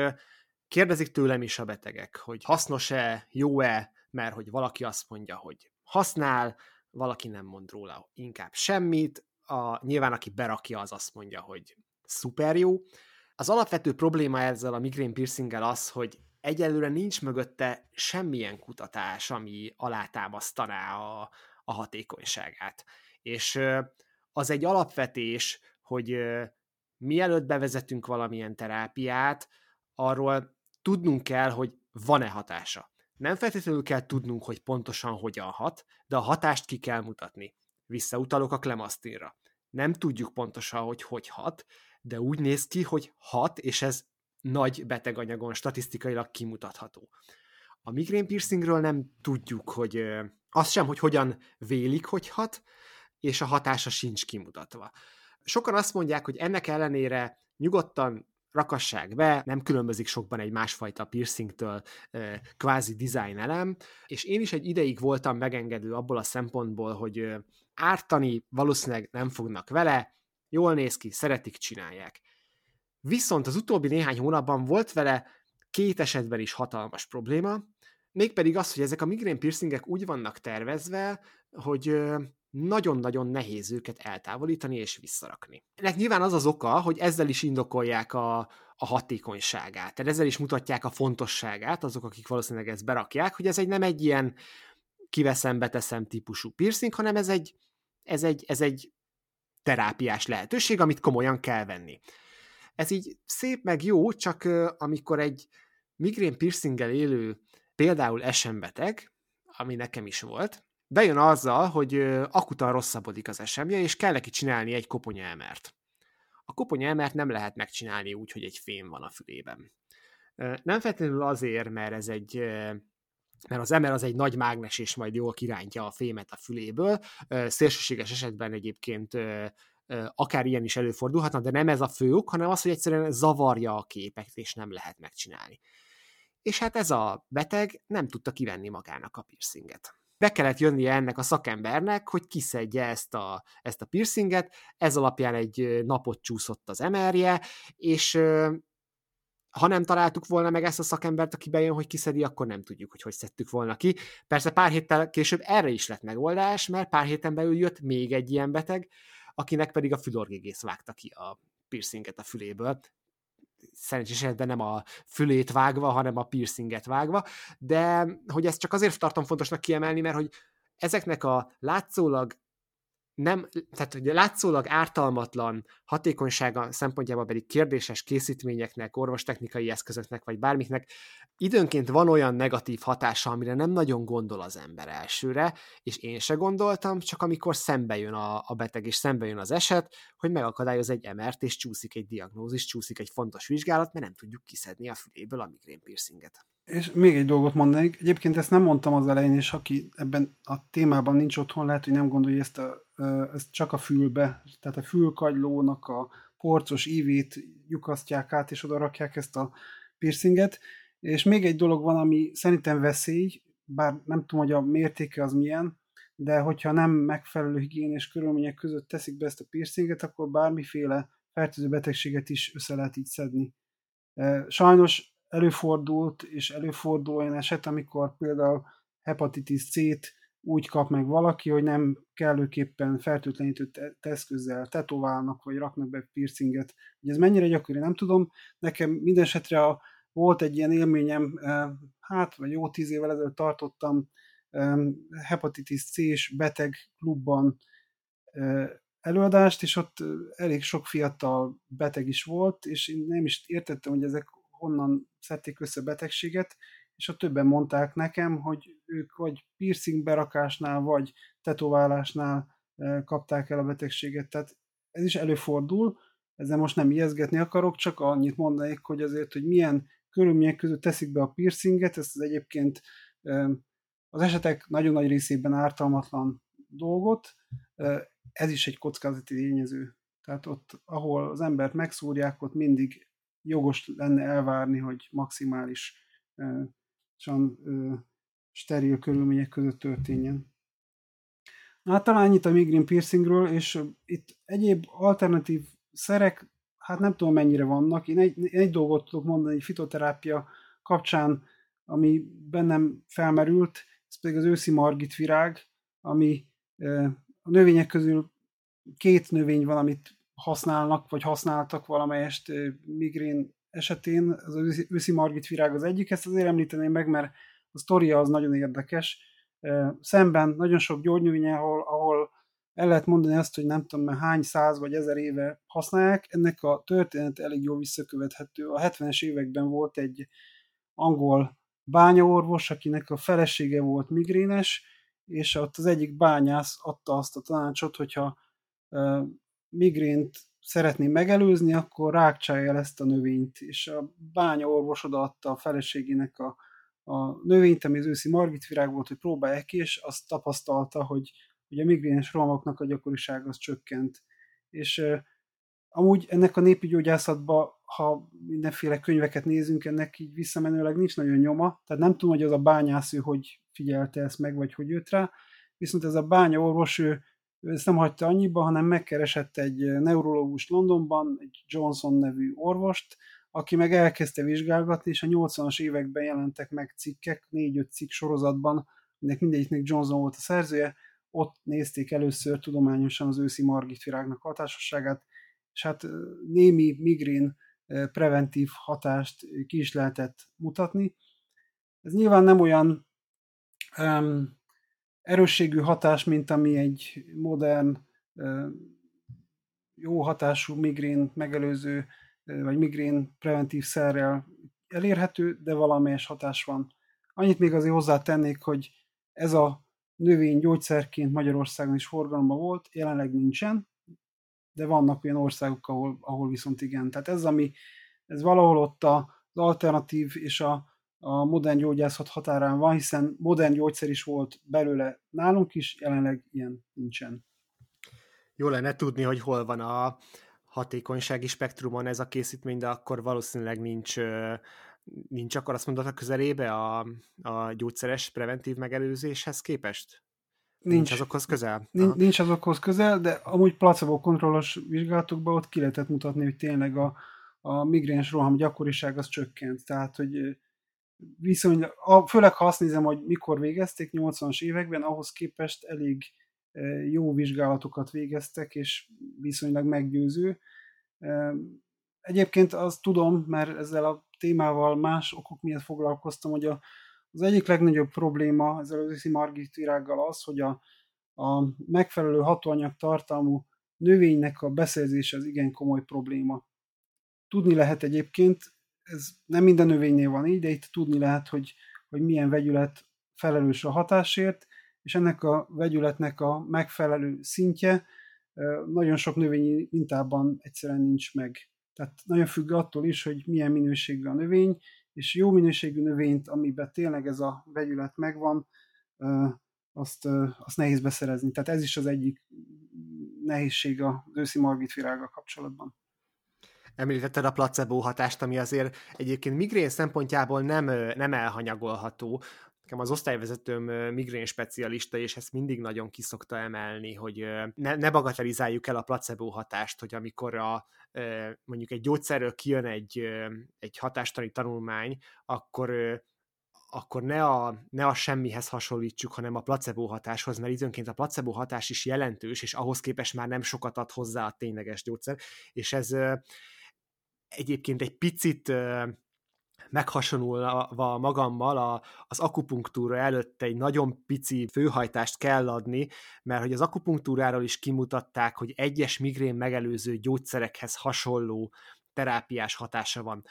Kérdezik tőlem is a betegek, hogy hasznos-e, jó-e, mert hogy valaki azt mondja, hogy használ, valaki nem mond róla inkább semmit, a, nyilván aki berakja, az azt mondja, hogy szuper jó. Az alapvető probléma ezzel a migrén piercinggel az, hogy egyelőre nincs mögötte semmilyen kutatás, ami alátámasztaná a, a hatékonyságát. És az egy alapvetés, hogy mielőtt bevezetünk valamilyen terápiát, arról tudnunk kell, hogy van-e hatása. Nem feltétlenül kell tudnunk, hogy pontosan hogyan hat, de a hatást ki kell mutatni. Visszautalok a klemasztinra. Nem tudjuk pontosan, hogy hogy hat, de úgy néz ki, hogy hat, és ez nagy beteganyagon statisztikailag kimutatható. A migrén piercingről nem tudjuk, hogy azt sem, hogy hogyan vélik, hogy hat, és a hatása sincs kimutatva. Sokan azt mondják, hogy ennek ellenére nyugodtan rakassák be, nem különbözik sokban egy másfajta piercingtől kvázi design elem, és én is egy ideig voltam megengedő abból a szempontból, hogy ártani valószínűleg nem fognak vele, jól néz ki, szeretik, csinálják. Viszont az utóbbi néhány hónapban volt vele két esetben is hatalmas probléma, mégpedig az, hogy ezek a migrén piercingek úgy vannak tervezve, hogy nagyon-nagyon nehéz őket eltávolítani és visszarakni. Ennek nyilván az az oka, hogy ezzel is indokolják a, a hatékonyságát, tehát ezzel is mutatják a fontosságát azok, akik valószínűleg ezt berakják, hogy ez egy nem egy ilyen kiveszem, beteszem típusú piercing, hanem ez egy, ez egy, ez egy terápiás lehetőség, amit komolyan kell venni. Ez így szép meg jó, csak amikor egy migrén piercinggel élő például esembeteg, ami nekem is volt, bejön azzal, hogy akutan rosszabbodik az esemje, és kell neki csinálni egy koponya emert. A koponya emert nem lehet megcsinálni úgy, hogy egy fém van a fülében. Nem feltétlenül azért, mert ez egy mert az emer az egy nagy mágnes, és majd jól kirántja a fémet a füléből. Szélsőséges esetben egyébként akár ilyen is előfordulhatna, de nem ez a fő ok, hanem az, hogy egyszerűen zavarja a képet, és nem lehet megcsinálni. És hát ez a beteg nem tudta kivenni magának a piercinget be kellett jönnie ennek a szakembernek, hogy kiszedje ezt a, ezt a piercinget, ez alapján egy napot csúszott az emerje, és ha nem találtuk volna meg ezt a szakembert, aki bejön, hogy kiszedi, akkor nem tudjuk, hogy hogy szedtük volna ki. Persze pár héttel később erre is lett megoldás, mert pár héten belül jött még egy ilyen beteg, akinek pedig a fülorgégész vágta ki a piercinget a füléből szerencsés esetben nem a fülét vágva, hanem a piercinget vágva, de hogy ezt csak azért tartom fontosnak kiemelni, mert hogy ezeknek a látszólag nem, tehát hogy látszólag ártalmatlan hatékonysága szempontjából pedig kérdéses készítményeknek, orvostechnikai eszközöknek, vagy bármiknek időnként van olyan negatív hatása, amire nem nagyon gondol az ember elsőre, és én se gondoltam, csak amikor szembe jön a, a beteg, és szembe jön az eset, hogy megakadályoz egy emert, és csúszik egy diagnózis, csúszik egy fontos vizsgálat, mert nem tudjuk kiszedni a füléből a migrén piercinget. És még egy dolgot mondanék. Egyébként ezt nem mondtam az elején, és aki ebben a témában nincs otthon, lehet, hogy nem gondolja ezt, a, ezt csak a fülbe. Tehát a fülkagylónak a porcos ívét lyukasztják át, és oda rakják ezt a piercinget. És még egy dolog van, ami szerintem veszély, bár nem tudom, hogy a mértéke az milyen, de hogyha nem megfelelő higiénés körülmények között teszik be ezt a piercinget, akkor bármiféle fertőző betegséget is össze lehet így szedni. Sajnos előfordult, és előfordul olyan eset, amikor például hepatitis C-t úgy kap meg valaki, hogy nem kellőképpen fertőtlenítő eszközzel tetoválnak, vagy raknak be piercinget. Hogy ez mennyire gyakori, nem tudom. Nekem minden esetre volt egy ilyen élményem, eh, hát, vagy jó tíz évvel ezelőtt tartottam hepatitis C-s beteg klubban eh, előadást, és ott eh, elég sok fiatal beteg is volt, és én nem is értettem, hogy ezek honnan szedték össze betegséget, és a többen mondták nekem, hogy ők vagy piercing berakásnál, vagy tetoválásnál eh, kapták el a betegséget. Tehát ez is előfordul, ezzel most nem ijeszgetni akarok, csak annyit mondanék, hogy azért, hogy milyen körülmények között teszik be a piercinget, ezt az egyébként eh, az esetek nagyon nagy részében ártalmatlan dolgot, eh, ez is egy kockázati tényező. Tehát ott, ahol az embert megszúrják, ott mindig jogos lenne elvárni, hogy maximális steril körülmények között történjen. Hát talán ennyit a migrén piercingről, és itt egyéb alternatív szerek, hát nem tudom mennyire vannak. Én egy, egy dolgot tudok mondani, egy fitoterápia kapcsán, ami bennem felmerült, ez pedig az őszi margit virág, ami a növények közül két növény van, amit használnak, vagy használtak valamelyest migrén esetén. Az őszi margit virág az egyik, ezt azért említeném meg, mert a sztoria az nagyon érdekes. Szemben nagyon sok gyógynövény, ahol, ahol el lehet mondani azt, hogy nem tudom már hány száz vagy ezer éve használják, ennek a történet elég jól visszakövethető. A 70-es években volt egy angol bányaorvos, akinek a felesége volt migrénes, és ott az egyik bányász adta azt a tanácsot, hogyha migrént szeretné megelőzni, akkor rákcsálja el ezt a növényt, és a bánya orvos odaadta a feleségének a, a növényt, ami az őszi margitvirág volt, hogy próbálják ki, és azt tapasztalta, hogy, hogy a migrénes rohamoknak a gyakoriság az csökkent. És amúgy ennek a népi gyógyászatban, ha mindenféle könyveket nézünk, ennek így visszamenőleg nincs nagyon nyoma, tehát nem tudom, hogy az a bányász ő hogy figyelte ezt meg, vagy hogy jött rá, viszont ez a bánya orvos, ő, ő ezt nem hagyta annyiba, hanem megkeresett egy neurológus Londonban, egy Johnson nevű orvost, aki meg elkezdte vizsgálgatni, és a 80-as években jelentek meg cikkek, négy-öt cikk sorozatban, mindenek mindegyiknek Johnson volt a szerzője, ott nézték először tudományosan az őszi margitvirágnak hatásosságát, és hát némi migrén preventív hatást ki is lehetett mutatni. Ez nyilván nem olyan erősségű hatás, mint ami egy modern, jó hatású migrén megelőző vagy migrén preventív szerrel elérhető, de valamelyes hatás van. Annyit még azért hozzátennék, hogy ez a növény gyógyszerként Magyarországon is forgalomban volt, jelenleg nincsen, de vannak olyan országok, ahol, ahol viszont igen. Tehát ez, ami, ez valahol ott az alternatív és a, a modern gyógyászat határán van, hiszen modern gyógyszer is volt belőle nálunk is, jelenleg ilyen nincsen. Jó lenne tudni, hogy hol van a, hatékonysági spektrumon ez a készítmény, de akkor valószínűleg nincs, nincs akkor azt mondod a közelébe a, a gyógyszeres preventív megelőzéshez képest? Nincs, nincs azokhoz közel? Nincs, nincs azokhoz közel, de amúgy placebo kontrollos vizsgálatokban ott ki lehetett mutatni, hogy tényleg a, a migréns roham gyakoriság az csökkent. Tehát, hogy viszonylag, főleg ha azt nézem, hogy mikor végezték 80-as években, ahhoz képest elég jó vizsgálatokat végeztek, és viszonylag meggyőző. Egyébként azt tudom, mert ezzel a témával más okok miatt foglalkoztam, hogy a, az egyik legnagyobb probléma ezzel az őszi margitvirággal az, hogy a, a megfelelő hatóanyag tartalmú növénynek a beszerzése az igen komoly probléma. Tudni lehet egyébként, ez nem minden növénynél van így, de itt tudni lehet, hogy, hogy milyen vegyület felelős a hatásért, és ennek a vegyületnek a megfelelő szintje nagyon sok növényi mintában egyszerűen nincs meg. Tehát nagyon függ attól is, hogy milyen minőségű a növény, és jó minőségű növényt, amiben tényleg ez a vegyület megvan, azt, azt nehéz beszerezni. Tehát ez is az egyik nehézség az őszi margitvirággal kapcsolatban. Említetted a placebo hatást, ami azért egyébként migrén szempontjából nem, nem elhanyagolható. Nekem az osztályvezetőm migrén specialista, és ezt mindig nagyon kiszokta emelni, hogy ne, ne bagatelizáljuk el a placebo hatást, hogy amikor a, mondjuk egy gyógyszerről kijön egy, egy hatástani tanulmány, akkor akkor ne a, ne a semmihez hasonlítsuk, hanem a placebo hatáshoz, mert időnként a placebo hatás is jelentős, és ahhoz képest már nem sokat ad hozzá a tényleges gyógyszer, és ez egyébként egy picit meghasonulva magammal a, az akupunktúra előtt egy nagyon pici főhajtást kell adni, mert hogy az akupunktúráról is kimutatták, hogy egyes migrén megelőző gyógyszerekhez hasonló terápiás hatása van.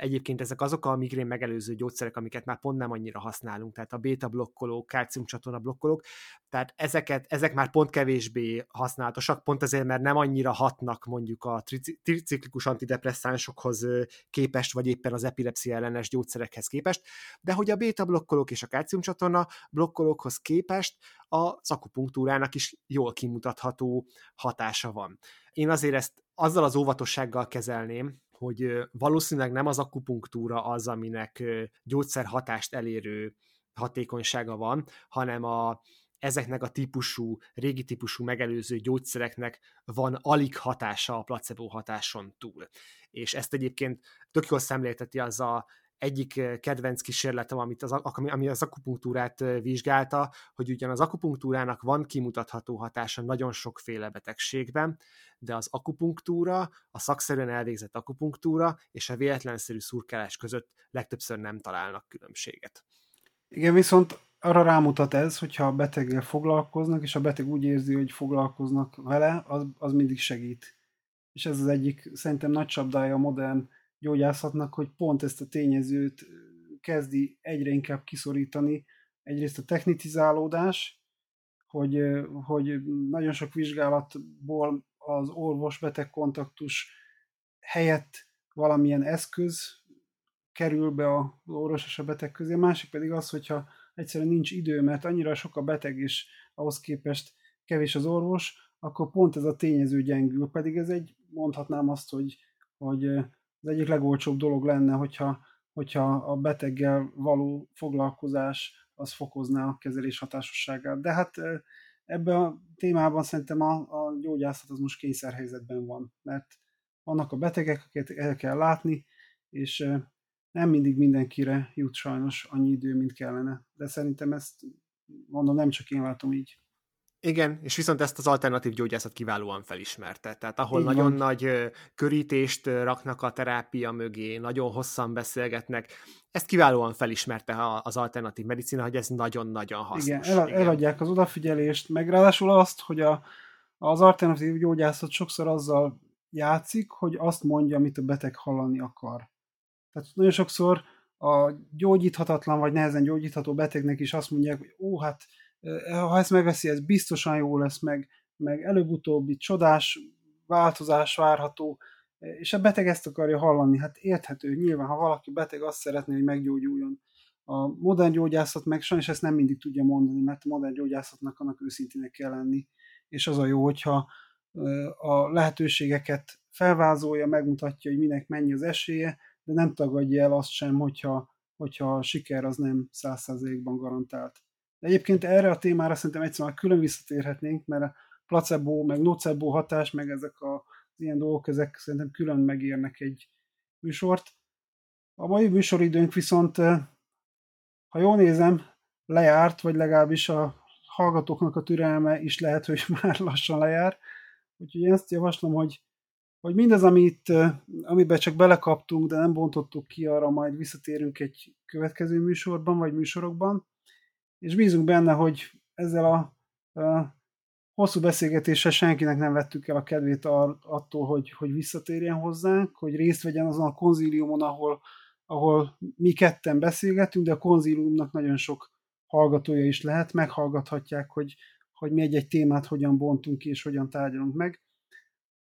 Egyébként ezek azok a migrén megelőző gyógyszerek, amiket már pont nem annyira használunk, tehát a beta blokkolók, kálciumcsatorna blokkolók, tehát ezeket, ezek már pont kevésbé használatosak, pont azért, mert nem annyira hatnak mondjuk a triciklikus antidepresszánsokhoz képest, vagy éppen az epilepszia ellenes gyógyszerekhez képest, de hogy a beta blokkolók és a kálciumcsatorna blokkolókhoz képest a akupunktúrának is jól kimutatható hatása van. Én azért ezt azzal az óvatossággal kezelném, hogy valószínűleg nem az akupunktúra az, aminek gyógyszerhatást elérő hatékonysága van, hanem a, ezeknek a típusú, régi típusú megelőző gyógyszereknek van alig hatása a placebo hatáson túl. És ezt egyébként tök jól szemlélteti az a egyik kedvenc kísérletem, amit az, ami az akupunktúrát vizsgálta, hogy ugyan az akupunktúrának van kimutatható hatása nagyon sokféle betegségben, de az akupunktúra, a szakszerűen elvégzett akupunktúra és a véletlenszerű szurkálás között legtöbbször nem találnak különbséget. Igen, viszont arra rámutat ez, hogyha a beteggel foglalkoznak, és a beteg úgy érzi, hogy foglalkoznak vele, az, az mindig segít. És ez az egyik szerintem nagy csapdája a modern gyógyászatnak, hogy pont ezt a tényezőt kezdi egyre inkább kiszorítani. Egyrészt a technitizálódás, hogy, hogy nagyon sok vizsgálatból az orvos-beteg kontaktus helyett valamilyen eszköz kerül be az orvos és a beteg közé, a másik pedig az, hogyha egyszerűen nincs idő, mert annyira sok a beteg, és ahhoz képest kevés az orvos, akkor pont ez a tényező gyengül, pedig ez egy, mondhatnám azt, hogy, hogy az egyik legolcsóbb dolog lenne, hogyha, hogyha a beteggel való foglalkozás az fokozná a kezelés hatásosságát. De hát ebben a témában szerintem a, a gyógyászat az most kényszerhelyzetben van, mert vannak a betegek, akiket el kell látni, és nem mindig mindenkire jut sajnos annyi idő, mint kellene. De szerintem ezt mondom, nem csak én látom így. Igen, és viszont ezt az alternatív gyógyászat kiválóan felismerte. Tehát ahol Így nagyon van. nagy körítést raknak a terápia mögé, nagyon hosszan beszélgetnek, ezt kiválóan felismerte az alternatív medicina, hogy ez nagyon-nagyon hasznos. Igen, el, igen. eladják az odafigyelést, meg ráadásul azt, hogy a, az alternatív gyógyászat sokszor azzal játszik, hogy azt mondja, amit a beteg hallani akar. Tehát nagyon sokszor a gyógyíthatatlan vagy nehezen gyógyítható betegnek is azt mondják, hogy ó, hát ha ezt megveszi, ez biztosan jó lesz, meg, meg előbb-utóbb itt csodás változás várható, és a beteg ezt akarja hallani. Hát érthető, nyilván, ha valaki beteg, azt szeretné, hogy meggyógyuljon. A modern gyógyászat meg sajnos ezt nem mindig tudja mondani, mert a modern gyógyászatnak annak őszintének kell lenni, és az a jó, hogyha a lehetőségeket felvázolja, megmutatja, hogy minek mennyi az esélye, de nem tagadja el azt sem, hogyha, hogyha a siker az nem százszázalékban garantált. Egyébként erre a témára szerintem egyszerűen külön visszatérhetnénk, mert a placebo, meg nocebo hatás, meg ezek a, ilyen dolgok, ezek szerintem külön megérnek egy műsort. A mai műsoridőnk viszont, ha jól nézem, lejárt, vagy legalábbis a hallgatóknak a türelme is lehet, hogy <laughs> már lassan lejár. Úgyhogy én azt javaslom, hogy, hogy mindez, amit, amiben csak belekaptunk, de nem bontottuk ki, arra majd visszatérünk egy következő műsorban, vagy műsorokban és bízunk benne, hogy ezzel a, a hosszú beszélgetéssel senkinek nem vettük el a kedvét attól, hogy, hogy visszatérjen hozzánk, hogy részt vegyen azon a konzíliumon, ahol, ahol mi ketten beszélgetünk, de a konzíliumnak nagyon sok hallgatója is lehet, meghallgathatják, hogy, hogy mi egy-egy témát hogyan bontunk ki, és hogyan tárgyalunk meg.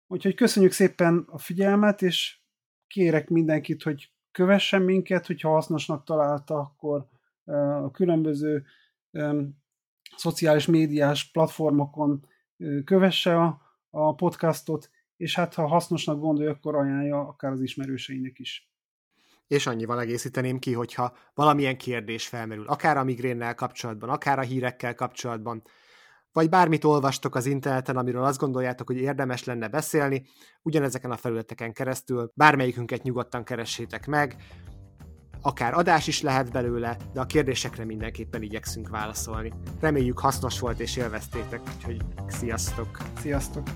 Úgyhogy köszönjük szépen a figyelmet, és kérek mindenkit, hogy kövessen minket, hogyha hasznosnak találta, akkor a különböző szociális médiás platformokon kövesse a, a podcastot, és hát ha hasznosnak gondolja, akkor ajánlja akár az ismerőseinek is. És annyival egészíteném ki, hogyha valamilyen kérdés felmerül, akár a migrénnel kapcsolatban, akár a hírekkel kapcsolatban, vagy bármit olvastok az interneten, amiről azt gondoljátok, hogy érdemes lenne beszélni, ugyanezeken a felületeken keresztül bármelyikünket nyugodtan keressétek meg, akár adás is lehet belőle, de a kérdésekre mindenképpen igyekszünk válaszolni. Reméljük hasznos volt és élveztétek, úgyhogy sziasztok! Sziasztok!